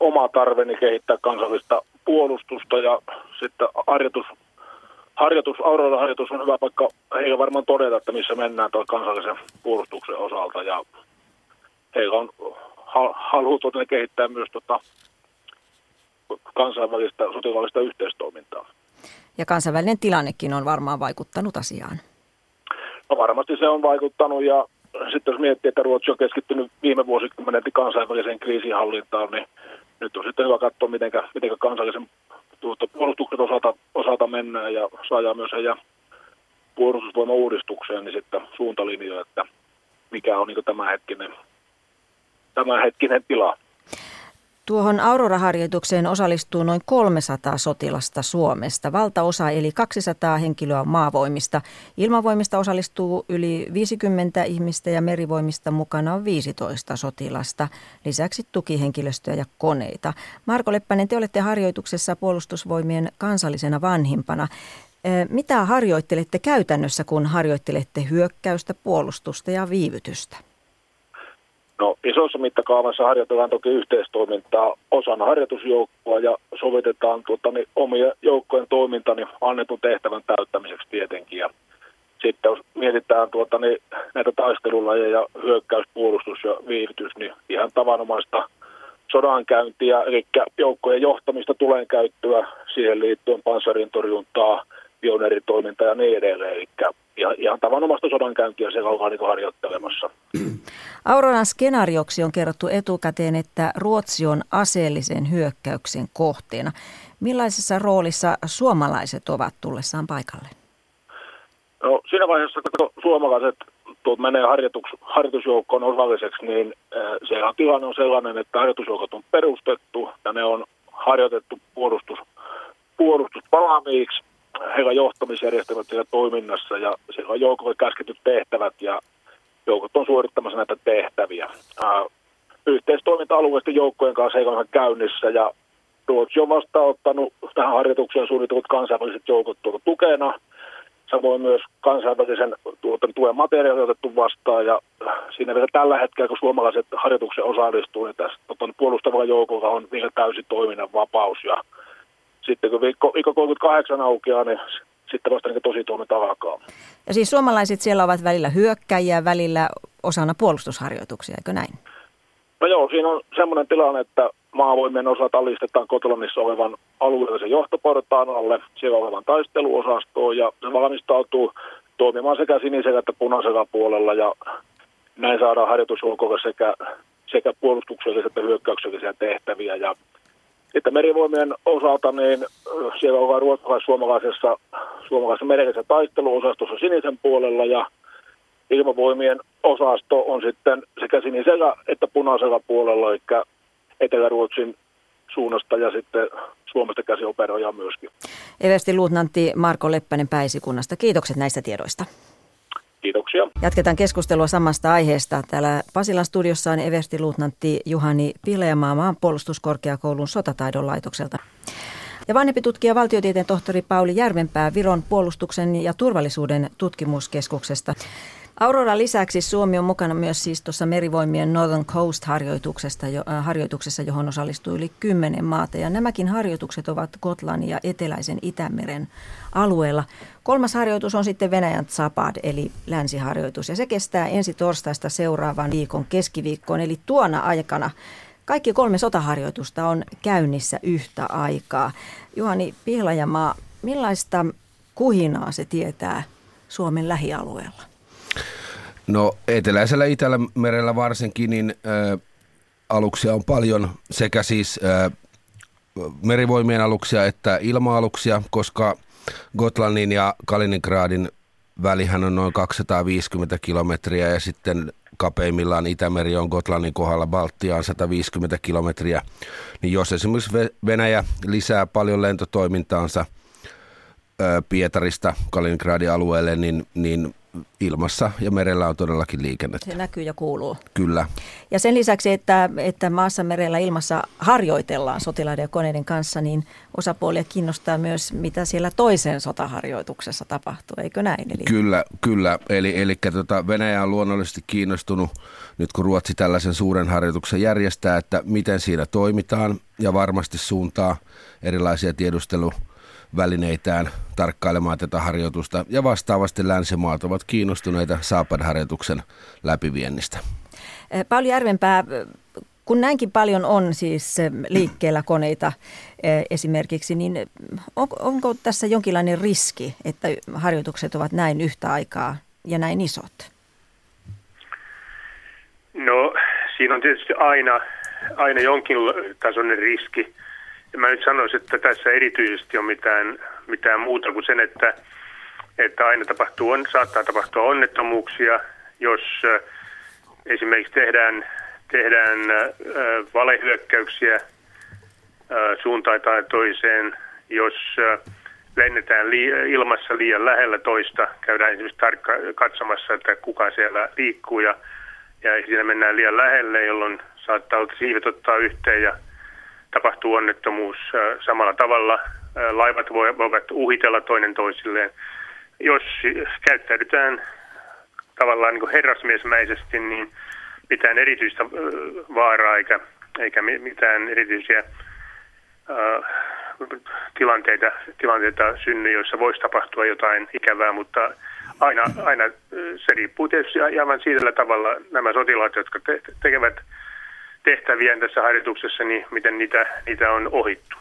oma tarve kehittää kansallista puolustusta ja sitten harjoitus harjoitus, Aurora harjoitus on hyvä paikka heillä varmaan todeta, että missä mennään kansallisen puolustuksen osalta ja heillä on halu tuota kehittää myös tota kansainvälistä sotilaallista yhteistoimintaa. Ja kansainvälinen tilannekin on varmaan vaikuttanut asiaan. No varmasti se on vaikuttanut ja sitten jos miettii, että Ruotsi on keskittynyt viime vuosikymmenen kansainväliseen kriisinhallintaan, niin nyt on sitten hyvä katsoa, miten, miten kansallisen tuota, puolustuksen osalta, osalta mennään ja saadaan myös heidän puolustusvoimauudistukseen niin sitten suuntalinjoja, että mikä on niin tämänhetkinen, tämänhetkinen tila. Tuohon Aurora-harjoitukseen osallistuu noin 300 sotilasta Suomesta. Valtaosa eli 200 henkilöä maavoimista. Ilmavoimista osallistuu yli 50 ihmistä ja merivoimista mukana on 15 sotilasta. Lisäksi tukihenkilöstöä ja koneita. Marko Leppänen, te olette harjoituksessa puolustusvoimien kansallisena vanhimpana. Mitä harjoittelette käytännössä, kun harjoittelette hyökkäystä, puolustusta ja viivytystä? No isossa mittakaavassa harjoitellaan toki yhteistoimintaa osana harjoitusjoukkoa ja sovitetaan tuota, niin, omia joukkojen toiminta niin annetun tehtävän täyttämiseksi tietenkin. Ja sitten jos mietitään tuota, niin, näitä taistelulajeja, hyökkäys, puolustus ja viivytys, niin ihan tavanomaista sodankäyntiä, eli joukkojen johtamista tulee käyttöä siihen liittyen panssarin torjuntaa, pioneeritoimintaa ja niin edelleen. Eli ihan, ihan tavanomaista sodankäyntiä siellä ollaan niin harjoittelemassa. Auroran skenaarioksi on kerrottu etukäteen, että Ruotsi on aseellisen hyökkäyksen kohteena. Millaisessa roolissa suomalaiset ovat tullessaan paikalle? No, siinä vaiheessa, kun suomalaiset tuot menee harjoitus, harjoitusjoukkoon osalliseksi, niin äh, se tilanne on sellainen, että harjoitusjoukot on perustettu ja ne on harjoitettu puolustus, puolustuspalaamiiksi heillä johtamisjärjestelmät siellä toiminnassa ja siellä on joukolle käsketyt tehtävät ja joukot on suorittamassa näitä tehtäviä. Ää, yhteistoiminta-alueisten joukkojen kanssa heillä on käynnissä ja Ruotsi on vastaanottanut tähän harjoitukseen suunnitellut kansainväliset joukot tuota tukena. Samoin myös kansainvälisen tuota, tuen materiaali otettu vastaan ja siinä vielä tällä hetkellä, kun suomalaiset harjoituksen osallistuu, niin tässä tuota, puolustavalla joukolla on vielä täysi toiminnan vapaus ja sitten kun viikko, viikko 38 aukeaa, niin sitten vasta niin tosi toiminta alkaa. Ja siis suomalaiset siellä ovat välillä hyökkäjiä, välillä osana puolustusharjoituksia, eikö näin? No joo, siinä on semmoinen tilanne, että maavoimien osat alistetaan Kotlannissa olevan alueellisen johtoportaan alle, siellä olevan taisteluosastoon ja se valmistautuu toimimaan sekä sinisellä että punaisella puolella ja näin saadaan harjoitusulkolle sekä, sekä puolustuksellisia että hyökkäyksellisiä tehtäviä ja että merivoimien osalta niin siellä ollaan ruotsalais-suomalaisessa suomalaisessa merellisessä taisteluosastossa sinisen puolella ja ilmavoimien osasto on sitten sekä sinisellä että punaisella puolella, eli Etelä-Ruotsin suunnasta ja sitten Suomesta käsi operoja myöskin. Eversti luutnantti Marko Leppänen Päisikunnasta. Kiitokset näistä tiedoista. Kiitoksia. Jatketaan keskustelua samasta aiheesta. Täällä Pasilan studiossa on Eversti luutnantti Juhani Pileämaa maanpuolustuskorkeakoulun sotataidon laitokselta. Ja vanhempi tutkija valtiotieteen tohtori Pauli Järvenpää Viron puolustuksen ja turvallisuuden tutkimuskeskuksesta. Aurora lisäksi Suomi on mukana myös siis tuossa merivoimien Northern Coast-harjoituksessa, jo, äh, harjoituksessa, johon osallistuu yli kymmenen maata. Ja nämäkin harjoitukset ovat Gotlannin ja eteläisen Itämeren alueella. Kolmas harjoitus on sitten Venäjän Zapad, eli länsiharjoitus. Ja se kestää ensi torstaista seuraavan viikon keskiviikkoon, eli tuona aikana kaikki kolme sotaharjoitusta on käynnissä yhtä aikaa. Juhani Pihlajamaa, millaista kuhinaa se tietää Suomen lähialueella? No eteläisellä Itämerellä varsinkin niin ä, aluksia on paljon sekä siis ä, merivoimien aluksia että ilma-aluksia, koska Gotlannin ja Kaliningradin välihän on noin 250 kilometriä ja sitten kapeimmillaan Itämeri on Gotlannin kohdalla Baltiaan 150 kilometriä. Niin jos esimerkiksi Venäjä lisää paljon lentotoimintaansa Pietarista Kaliningradin alueelle, niin, niin ilmassa ja merellä on todellakin liikennettä. Se näkyy ja kuuluu. Kyllä. Ja sen lisäksi, että, että maassa, merellä, ilmassa harjoitellaan sotilaiden ja koneiden kanssa, niin osapuolia kiinnostaa myös, mitä siellä toisen sotaharjoituksessa tapahtuu, eikö näin? Eli... Kyllä, kyllä. Eli, eli tota, Venäjä on luonnollisesti kiinnostunut, nyt kun Ruotsi tällaisen suuren harjoituksen järjestää, että miten siinä toimitaan ja varmasti suuntaa erilaisia tiedustelu- välineitään tarkkailemaan tätä harjoitusta ja vastaavasti länsimaat ovat kiinnostuneita Saapad-harjoituksen läpiviennistä. Pauli Järvenpää, kun näinkin paljon on siis liikkeellä koneita esimerkiksi, niin onko, onko tässä jonkinlainen riski, että harjoitukset ovat näin yhtä aikaa ja näin isot? No siinä on tietysti aina, aina jonkin tasoinen riski mä nyt sanoisi, että tässä erityisesti on mitään, mitään muuta kuin sen, että, että aina tapahtuu, on, saattaa tapahtua onnettomuuksia, jos äh, esimerkiksi tehdään, tehdään äh, valehyökkäyksiä äh, suuntaan tai toiseen, jos lennetään li- ilmassa liian lähellä toista, käydään esimerkiksi tarkka katsomassa, että kuka siellä liikkuu ja, ja siinä mennään liian lähelle, jolloin saattaa olla siivet ottaa yhteen ja tapahtuu onnettomuus samalla tavalla. Laivat voivat uhitella toinen toisilleen. Jos käyttäydytään tavallaan niin herrasmiesmäisesti, niin mitään erityistä vaaraa eikä, eikä mitään erityisiä tilanteita, tilanteita synny, joissa voisi tapahtua jotain ikävää, mutta aina, aina se riippuu tietysti aivan siitä tavalla nämä sotilaat, jotka te- tekevät tehtäviä tässä harjoituksessa, niin miten niitä, niitä on ohittu.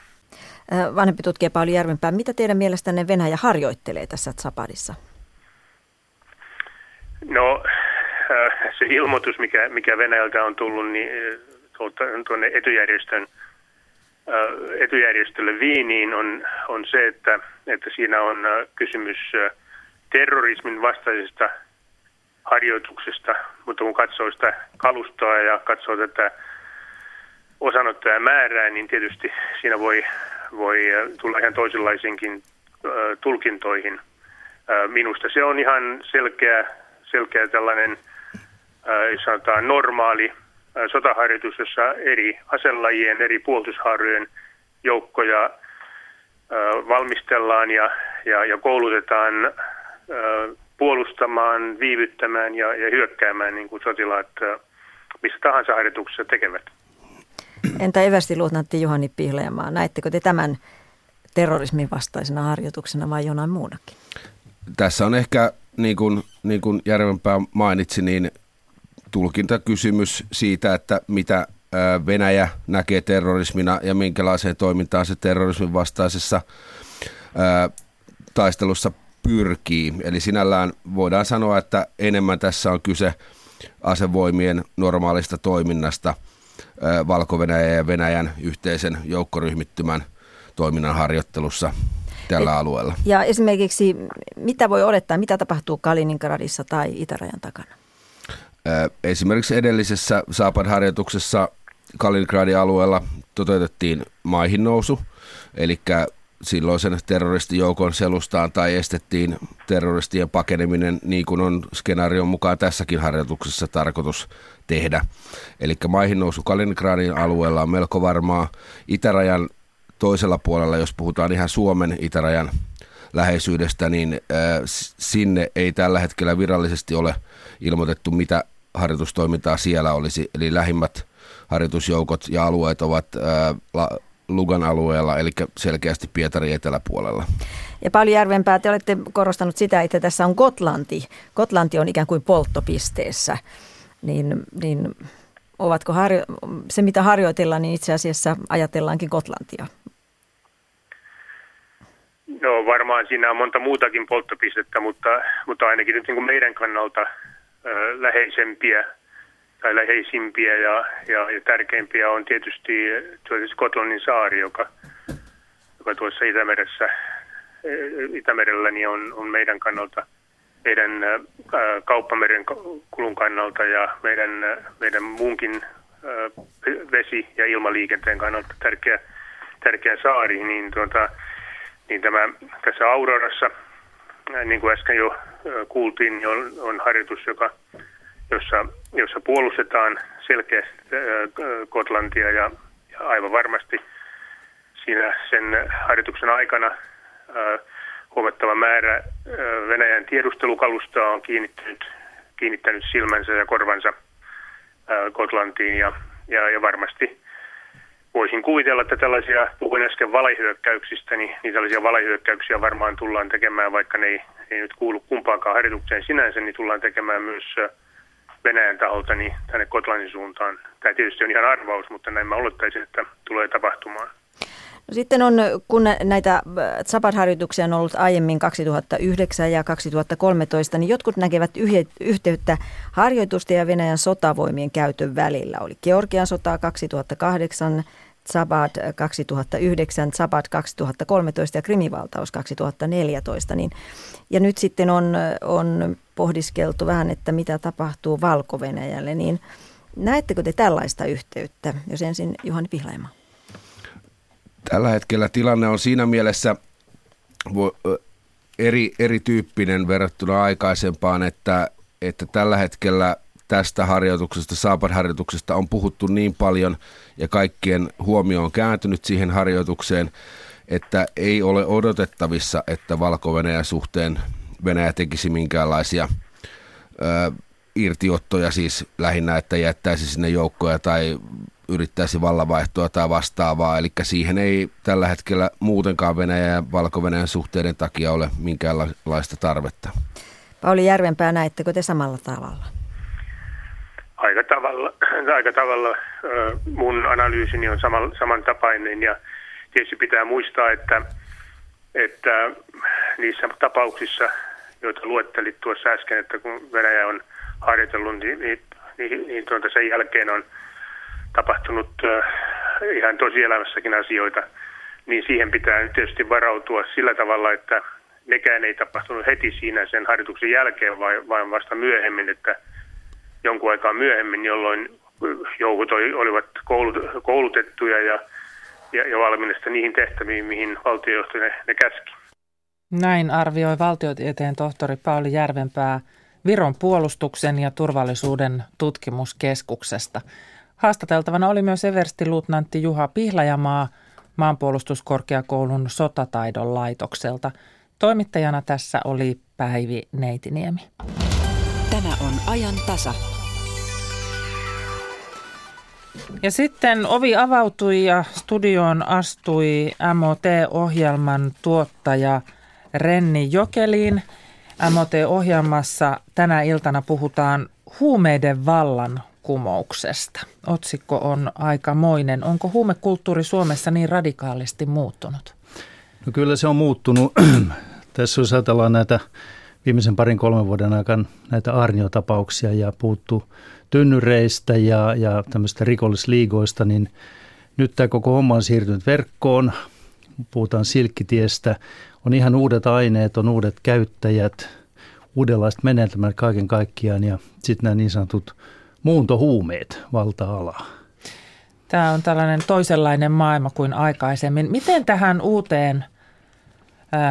Vanhempi tutkija Pauli Järvenpää, mitä teidän mielestänne Venäjä harjoittelee tässä Zapadissa? No se ilmoitus, mikä, mikä Venäjältä on tullut niin, tuonne etujärjestön, etujärjestölle Viiniin on, on se, että, että siinä on kysymys terrorismin vastaisesta harjoituksesta, mutta kun katsoo sitä kalustoa ja katsoo tätä osanottajan määrää, niin tietysti siinä voi, voi tulla ihan toisenlaisinkin tulkintoihin. Minusta se on ihan selkeä, selkeä tällainen, sanotaan normaali sotaharjoitus, jossa eri aselajien, eri puolustushaarojen joukkoja valmistellaan ja, ja, ja koulutetaan puolustamaan, viivyttämään ja, ja hyökkäämään niin kuin sotilaat missä tahansa harjoituksessa tekevät. Entä evästiluutnantti Juhani Pihlajamaa, näettekö te tämän terrorismin vastaisena harjoituksena vai jonain muunakin? Tässä on ehkä, niin kuin, niin kuin Järvenpää mainitsi, niin tulkintakysymys siitä, että mitä Venäjä näkee terrorismina ja minkälaiseen toimintaan se terrorismin vastaisessa taistelussa pyrkii. Eli sinällään voidaan sanoa, että enemmän tässä on kyse asevoimien normaalista toiminnasta – valko ja Venäjän yhteisen joukkoryhmittymän toiminnan harjoittelussa tällä alueella. Ja esimerkiksi mitä voi odottaa, mitä tapahtuu Kaliningradissa tai itärajan takana? Esimerkiksi edellisessä Saapad-harjoituksessa Kaliningradin alueella toteutettiin maihin nousu, eli silloisen terroristijoukon selustaan tai estettiin terroristien pakeneminen niin kuin on skenaarion mukaan tässäkin harjoituksessa tarkoitus tehdä. Eli maihin nousu Kaliningradin alueella on melko varmaa. Itärajan toisella puolella, jos puhutaan ihan Suomen itärajan läheisyydestä, niin sinne ei tällä hetkellä virallisesti ole ilmoitettu, mitä harjoitustoimintaa siellä olisi. Eli lähimmät harjoitusjoukot ja alueet ovat Lugan alueella, eli selkeästi Pietarin eteläpuolella. Ja paljon järvempää, te olette korostanut sitä, että tässä on Gotlanti. Gotlanti on ikään kuin polttopisteessä. Niin, niin ovatko harjo- se, mitä harjoitellaan, niin itse asiassa ajatellaankin Gotlantia? No varmaan siinä on monta muutakin polttopistettä, mutta, mutta ainakin nyt niin kuin meidän kannalta äh, läheisempiä tai läheisimpiä ja, ja, ja tärkeimpiä on tietysti Skotlannin saari, joka, joka tuossa Itämeressä, Itämerellä niin on, on meidän kannalta, meidän kauppameren kulun kannalta ja meidän, meidän muunkin vesi- ja ilmaliikenteen kannalta tärkeä, tärkeä saari, niin, tuota, niin tämä, tässä Aurorassa, niin kuin äsken jo kuultiin, niin on, on harjoitus, joka jossa, jossa puolustetaan selkeästi Kotlantia ja, ja aivan varmasti siinä sen harjoituksen aikana huomattava määrä Venäjän tiedustelukalustoa on kiinnittänyt, kiinnittänyt silmänsä ja korvansa Kotlantiin ja, ja, ja varmasti voisin kuvitella, että tällaisia, puhuin äsken valehyökkäyksistä, niin, niin tällaisia valehyökkäyksiä varmaan tullaan tekemään, vaikka ne ei, ei nyt kuulu kumpaankaan harjoitukseen sinänsä, niin tullaan tekemään myös Venäjän taholta niin tänne Kotlannin suuntaan. Tämä tietysti on ihan arvaus, mutta näin mä olettaisin, että tulee tapahtumaan. No sitten on, kun näitä Zapad-harjoituksia on ollut aiemmin 2009 ja 2013, niin jotkut näkevät yhteyttä harjoitusten ja Venäjän sotavoimien käytön välillä. Oli Georgian sota 2008, Zabad 2009, Zabad 2013 ja Krimivaltaus 2014. Niin, ja nyt sitten on, on pohdiskeltu vähän, että mitä tapahtuu valko niin näettekö te tällaista yhteyttä, jos ensin Juhani Pihlaima? Tällä hetkellä tilanne on siinä mielessä eri, erityyppinen verrattuna aikaisempaan, että, että tällä hetkellä tästä harjoituksesta, Saapad-harjoituksesta on puhuttu niin paljon ja kaikkien huomio on kääntynyt siihen harjoitukseen, että ei ole odotettavissa, että valko suhteen Venäjä tekisi minkäänlaisia ö, irtiottoja, siis lähinnä, että jättäisi sinne joukkoja tai yrittäisi vallanvaihtoa tai vastaavaa. Eli siihen ei tällä hetkellä muutenkaan Venäjä ja valko suhteiden takia ole minkäänlaista tarvetta. Pauli Järvenpää, näettekö te samalla tavalla? Aika tavalla. Aika tavalla mun analyysini on saman, samantapainen ja tietysti pitää muistaa, että, että niissä tapauksissa, joita luettelit tuossa äsken, että kun Venäjä on harjoitellut, niin, niin, niin, niin tuota sen jälkeen on tapahtunut ihan tosielämässäkin asioita, niin siihen pitää tietysti varautua sillä tavalla, että nekään ei tapahtunut heti siinä sen harjoituksen jälkeen, vaan vasta myöhemmin, että jonkun aikaa myöhemmin, jolloin joukot olivat koulutettuja ja, ja, ja valmiina niihin tehtäviin, mihin valtiojohto ne, ne käski. Näin arvioi valtiotieteen tohtori Pauli Järvenpää Viron puolustuksen ja turvallisuuden tutkimuskeskuksesta. Haastateltavana oli myös everstiluutnantti Juha Pihlajamaa maanpuolustuskorkeakoulun sotataidon laitokselta. Toimittajana tässä oli Päivi Neitiniemi. Tämä on ajan tasa. Ja sitten ovi avautui ja studioon astui MOT-ohjelman tuottaja Renni Jokeliin. MOT-ohjelmassa tänä iltana puhutaan huumeiden vallan kumouksesta. Otsikko on aikamoinen. Onko huumekulttuuri Suomessa niin radikaalisti muuttunut? No kyllä se on muuttunut. Tässä jos ajatellaan näitä viimeisen parin kolmen vuoden aikana näitä arniotapauksia ja puuttu tynnyreistä ja, ja tämmöistä rikollisliigoista, niin nyt tämä koko homma on siirtynyt verkkoon. Puhutaan silkkitiestä. On ihan uudet aineet, on uudet käyttäjät, uudenlaiset menetelmät kaiken kaikkiaan ja sitten nämä niin sanotut muuntohuumeet valta-alaa. Tämä on tällainen toisenlainen maailma kuin aikaisemmin. Miten tähän uuteen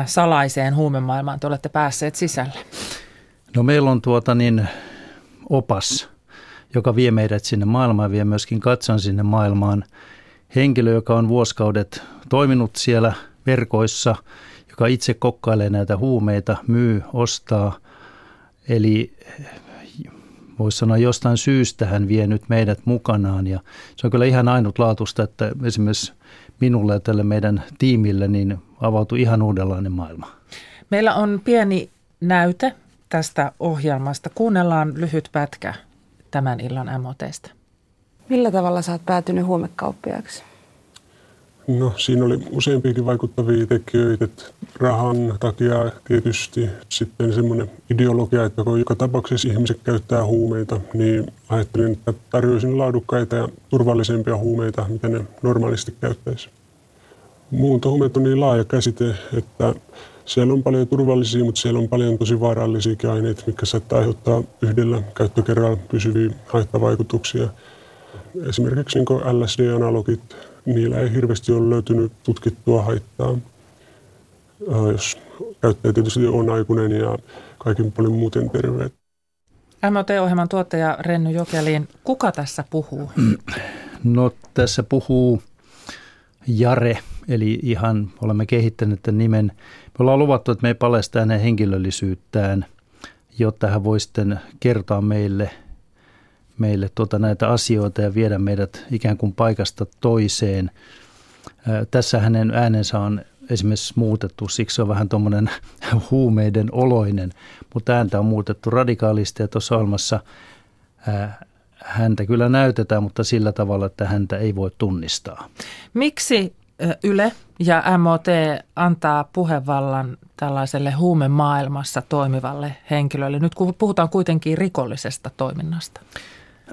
salaiseen huumemaailmaan te olette päässeet sisälle? No meillä on tuota niin opas, joka vie meidät sinne maailmaan, vie myöskin katson sinne maailmaan. Henkilö, joka on vuosikaudet toiminut siellä verkoissa, joka itse kokkailee näitä huumeita, myy, ostaa. Eli voisi sanoa jostain syystä hän vie nyt meidät mukanaan ja se on kyllä ihan ainutlaatuista, että esimerkiksi minulle ja tälle meidän tiimille niin avautui ihan uudenlainen maailma. Meillä on pieni näyte tästä ohjelmasta. Kuunnellaan lyhyt pätkä tämän illan MOTstä. Millä tavalla sä oot päätynyt huumekauppiaaksi? No siinä oli useampiakin vaikuttavia tekijöitä. Että rahan takia tietysti sitten semmoinen ideologia, että kun joka tapauksessa ihmiset käyttää huumeita, niin ajattelin, että tarjoisin laadukkaita ja turvallisempia huumeita, mitä ne normaalisti käyttäisi. Muuntohuumeet on niin laaja käsite, että siellä on paljon turvallisia, mutta siellä on paljon tosi vaarallisiakin aineita, mitkä saattaa aiheuttaa yhdellä käyttökerralla pysyviä haittavaikutuksia. Esimerkiksi niin LSD-analogit, niillä ei hirveästi ole löytynyt tutkittua haittaa. Jos käyttäjä tietysti on aikuinen ja kaikin paljon muuten terve. MOT-ohjelman tuottaja Renny Jokeliin, kuka tässä puhuu? No tässä puhuu Jare, eli ihan olemme kehittäneet tämän nimen. Me ollaan luvattu, että me ei paljasta hänen henkilöllisyyttään, jotta hän voi sitten kertoa meille, meille tuota näitä asioita ja viedä meidät ikään kuin paikasta toiseen. Tässä hänen äänensä on esimerkiksi muutettu, siksi se on vähän tuommoinen huumeiden oloinen, mutta ääntä on muutettu radikaalisti ja tuossa ohjelmassa häntä kyllä näytetään, mutta sillä tavalla, että häntä ei voi tunnistaa. Miksi Yle ja MOT antaa puhevallan tällaiselle huumemaailmassa toimivalle henkilölle? Nyt puhutaan kuitenkin rikollisesta toiminnasta.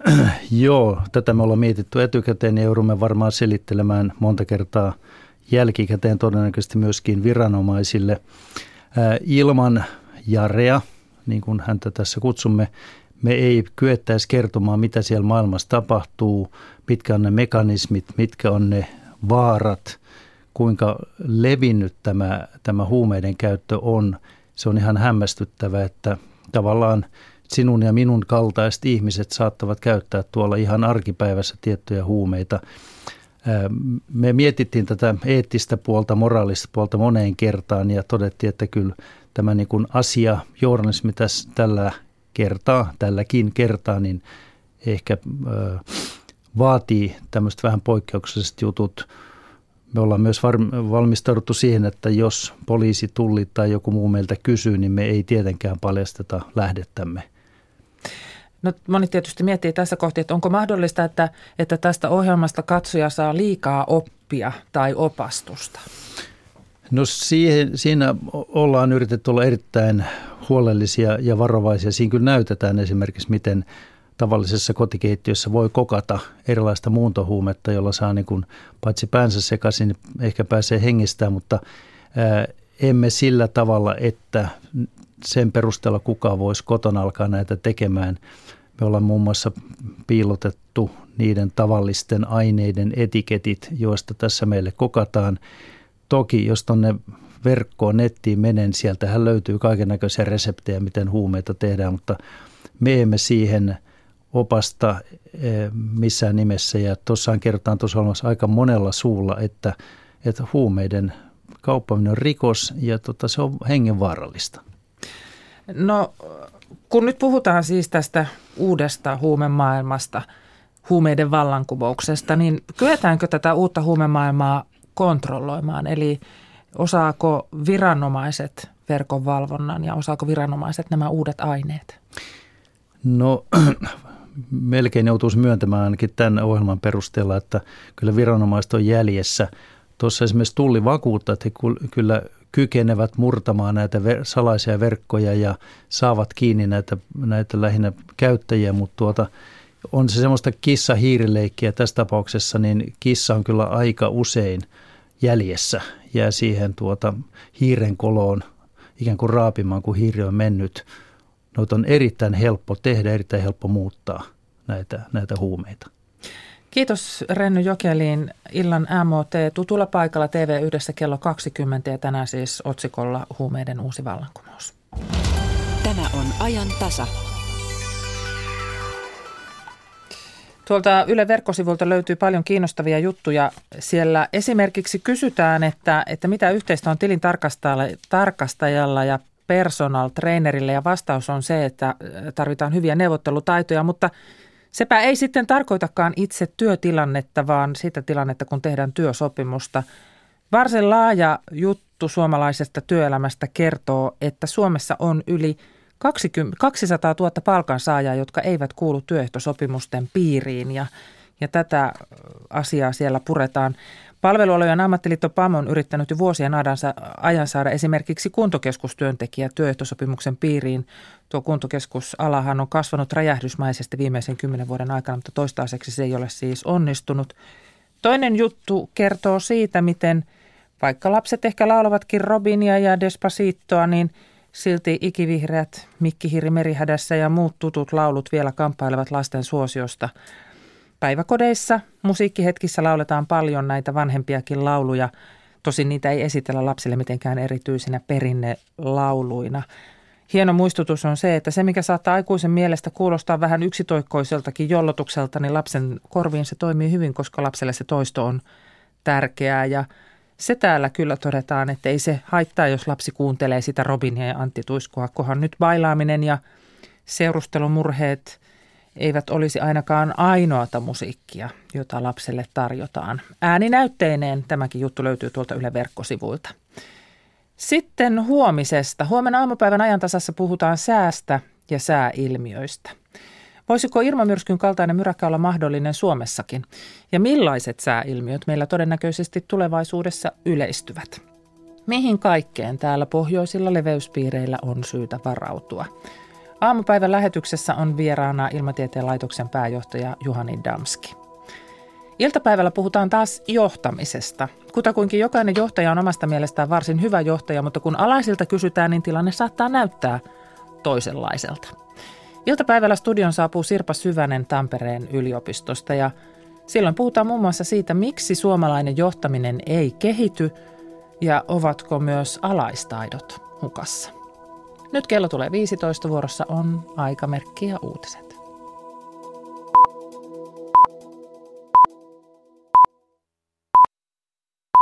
Joo, tätä me ollaan mietitty etukäteen ja joudumme varmaan selittelemään monta kertaa jälkikäteen todennäköisesti myöskin viranomaisille. Ilman Jarea, niin kuin häntä tässä kutsumme, me ei kyettäisi kertomaan, mitä siellä maailmassa tapahtuu, mitkä on ne mekanismit, mitkä on ne vaarat, kuinka levinnyt tämä, tämä huumeiden käyttö on. Se on ihan hämmästyttävä, että tavallaan sinun ja minun kaltaiset ihmiset saattavat käyttää tuolla ihan arkipäivässä tiettyjä huumeita. Me mietittiin tätä eettistä puolta, moraalista puolta moneen kertaan ja todettiin, että kyllä tämä niin kuin asia, journalismi tässä tällä kertaa, tälläkin kertaa, niin ehkä äh, vaatii tämmöistä vähän poikkeukselliset jutut. Me ollaan myös valmistauduttu siihen, että jos poliisi, tulli tai joku muu meiltä kysyy, niin me ei tietenkään paljasteta lähdettämme. No, moni tietysti miettii tässä kohti, että onko mahdollista, että, että tästä ohjelmasta katsoja saa liikaa oppia tai opastusta? No siihen, siinä ollaan yritetty olla erittäin huolellisia ja varovaisia. Siinä kyllä näytetään esimerkiksi, miten tavallisessa kotikeittiössä voi kokata erilaista muuntohuumetta, jolla saa niin kuin, paitsi päänsä sekaisin, ehkä pääsee hengistään, mutta ää, emme sillä tavalla, että sen perusteella kukaan voisi kotona alkaa näitä tekemään. Me ollaan muun muassa piilotettu niiden tavallisten aineiden etiketit, joista tässä meille kokataan. Toki jos tuonne verkkoon, nettiin menen, sieltähän löytyy kaiken näköisiä reseptejä, miten huumeita tehdään, mutta me emme siihen opasta eh, missään nimessä. Ja tuossaan kertaan tuossa olemassa aika monella suulla, että, että huumeiden kauppaminen on rikos ja tota, se on hengenvaarallista. No kun nyt puhutaan siis tästä uudesta huumemaailmasta, huumeiden vallankumouksesta, niin kyetäänkö tätä uutta huumemaailmaa kontrolloimaan? Eli osaako viranomaiset verkon valvonnan ja osaako viranomaiset nämä uudet aineet? No melkein joutuisi myöntämään ainakin tämän ohjelman perusteella, että kyllä viranomaiset on jäljessä. Tuossa esimerkiksi tulli vakuuttaa, että he kyllä kykenevät murtamaan näitä salaisia verkkoja ja saavat kiinni näitä, näitä lähinnä käyttäjiä, mutta tuota, on se semmoista kissa-hiirileikkiä tässä tapauksessa, niin kissa on kyllä aika usein jäljessä, jää siihen tuota hiiren koloon ikään kuin raapimaan, kun hiiri on mennyt. Noita on erittäin helppo tehdä, erittäin helppo muuttaa näitä, näitä huumeita. Kiitos Renny Jokeliin. Illan MOT tutulla paikalla TV yhdessä kello 20 ja tänään siis otsikolla huumeiden uusi vallankumous. Tämä on ajan tasa. Tuolta Yle verkkosivulta löytyy paljon kiinnostavia juttuja. Siellä esimerkiksi kysytään, että, että mitä yhteistä on tilin tarkastajalla ja personal trainerille ja vastaus on se, että tarvitaan hyviä neuvottelutaitoja, mutta sepä ei sitten tarkoitakaan itse työtilannetta, vaan sitä tilannetta, kun tehdään työsopimusta. Varsin laaja juttu suomalaisesta työelämästä kertoo, että Suomessa on yli 20, 200 000 palkansaajaa, jotka eivät kuulu työehtosopimusten piiriin ja, ja tätä asiaa siellä puretaan. Palvelualojen ammattiliitto PAM on yrittänyt jo vuosien ajan saada esimerkiksi kuntokeskustyöntekijä työehtosopimuksen piiriin. Tuo kuntokeskusalahan on kasvanut räjähdysmäisesti viimeisen kymmenen vuoden aikana, mutta toistaiseksi se ei ole siis onnistunut. Toinen juttu kertoo siitä, miten vaikka lapset ehkä laulavatkin Robinia ja Despacitoa, niin silti ikivihreät Mikki Merihädässä ja muut tutut laulut vielä kamppailevat lasten suosiosta – Päiväkodeissa musiikkihetkissä lauletaan paljon näitä vanhempiakin lauluja. Tosin niitä ei esitellä lapsille mitenkään erityisinä perinnelauluina. Hieno muistutus on se, että se mikä saattaa aikuisen mielestä kuulostaa vähän yksitoikkoiseltakin jollotukselta, niin lapsen korviin se toimii hyvin, koska lapselle se toisto on tärkeää. Ja se täällä kyllä todetaan, että ei se haittaa, jos lapsi kuuntelee sitä Robinia ja Antti Tuiskua, kohan nyt bailaaminen ja seurustelumurheet – eivät olisi ainakaan ainoata musiikkia, jota lapselle tarjotaan. Ääninäytteineen tämäkin juttu löytyy tuolta Yle verkkosivuilta. Sitten huomisesta. Huomenna aamupäivän ajantasassa puhutaan säästä ja sääilmiöistä. Voisiko ilmamyrskyn kaltainen myräkkä olla mahdollinen Suomessakin? Ja millaiset sääilmiöt meillä todennäköisesti tulevaisuudessa yleistyvät? Mihin kaikkeen täällä pohjoisilla leveyspiireillä on syytä varautua? Aamupäivän lähetyksessä on vieraana Ilmatieteen laitoksen pääjohtaja Juhani Damski. Iltapäivällä puhutaan taas johtamisesta. Kutakuinkin jokainen johtaja on omasta mielestään varsin hyvä johtaja, mutta kun alaisilta kysytään, niin tilanne saattaa näyttää toisenlaiselta. Iltapäivällä studion saapuu Sirpa Syvänen Tampereen yliopistosta ja silloin puhutaan muun muassa siitä, miksi suomalainen johtaminen ei kehity ja ovatko myös alaistaidot hukassa. Nyt kello tulee 15 vuorossa on aikamerkki ja uutiset.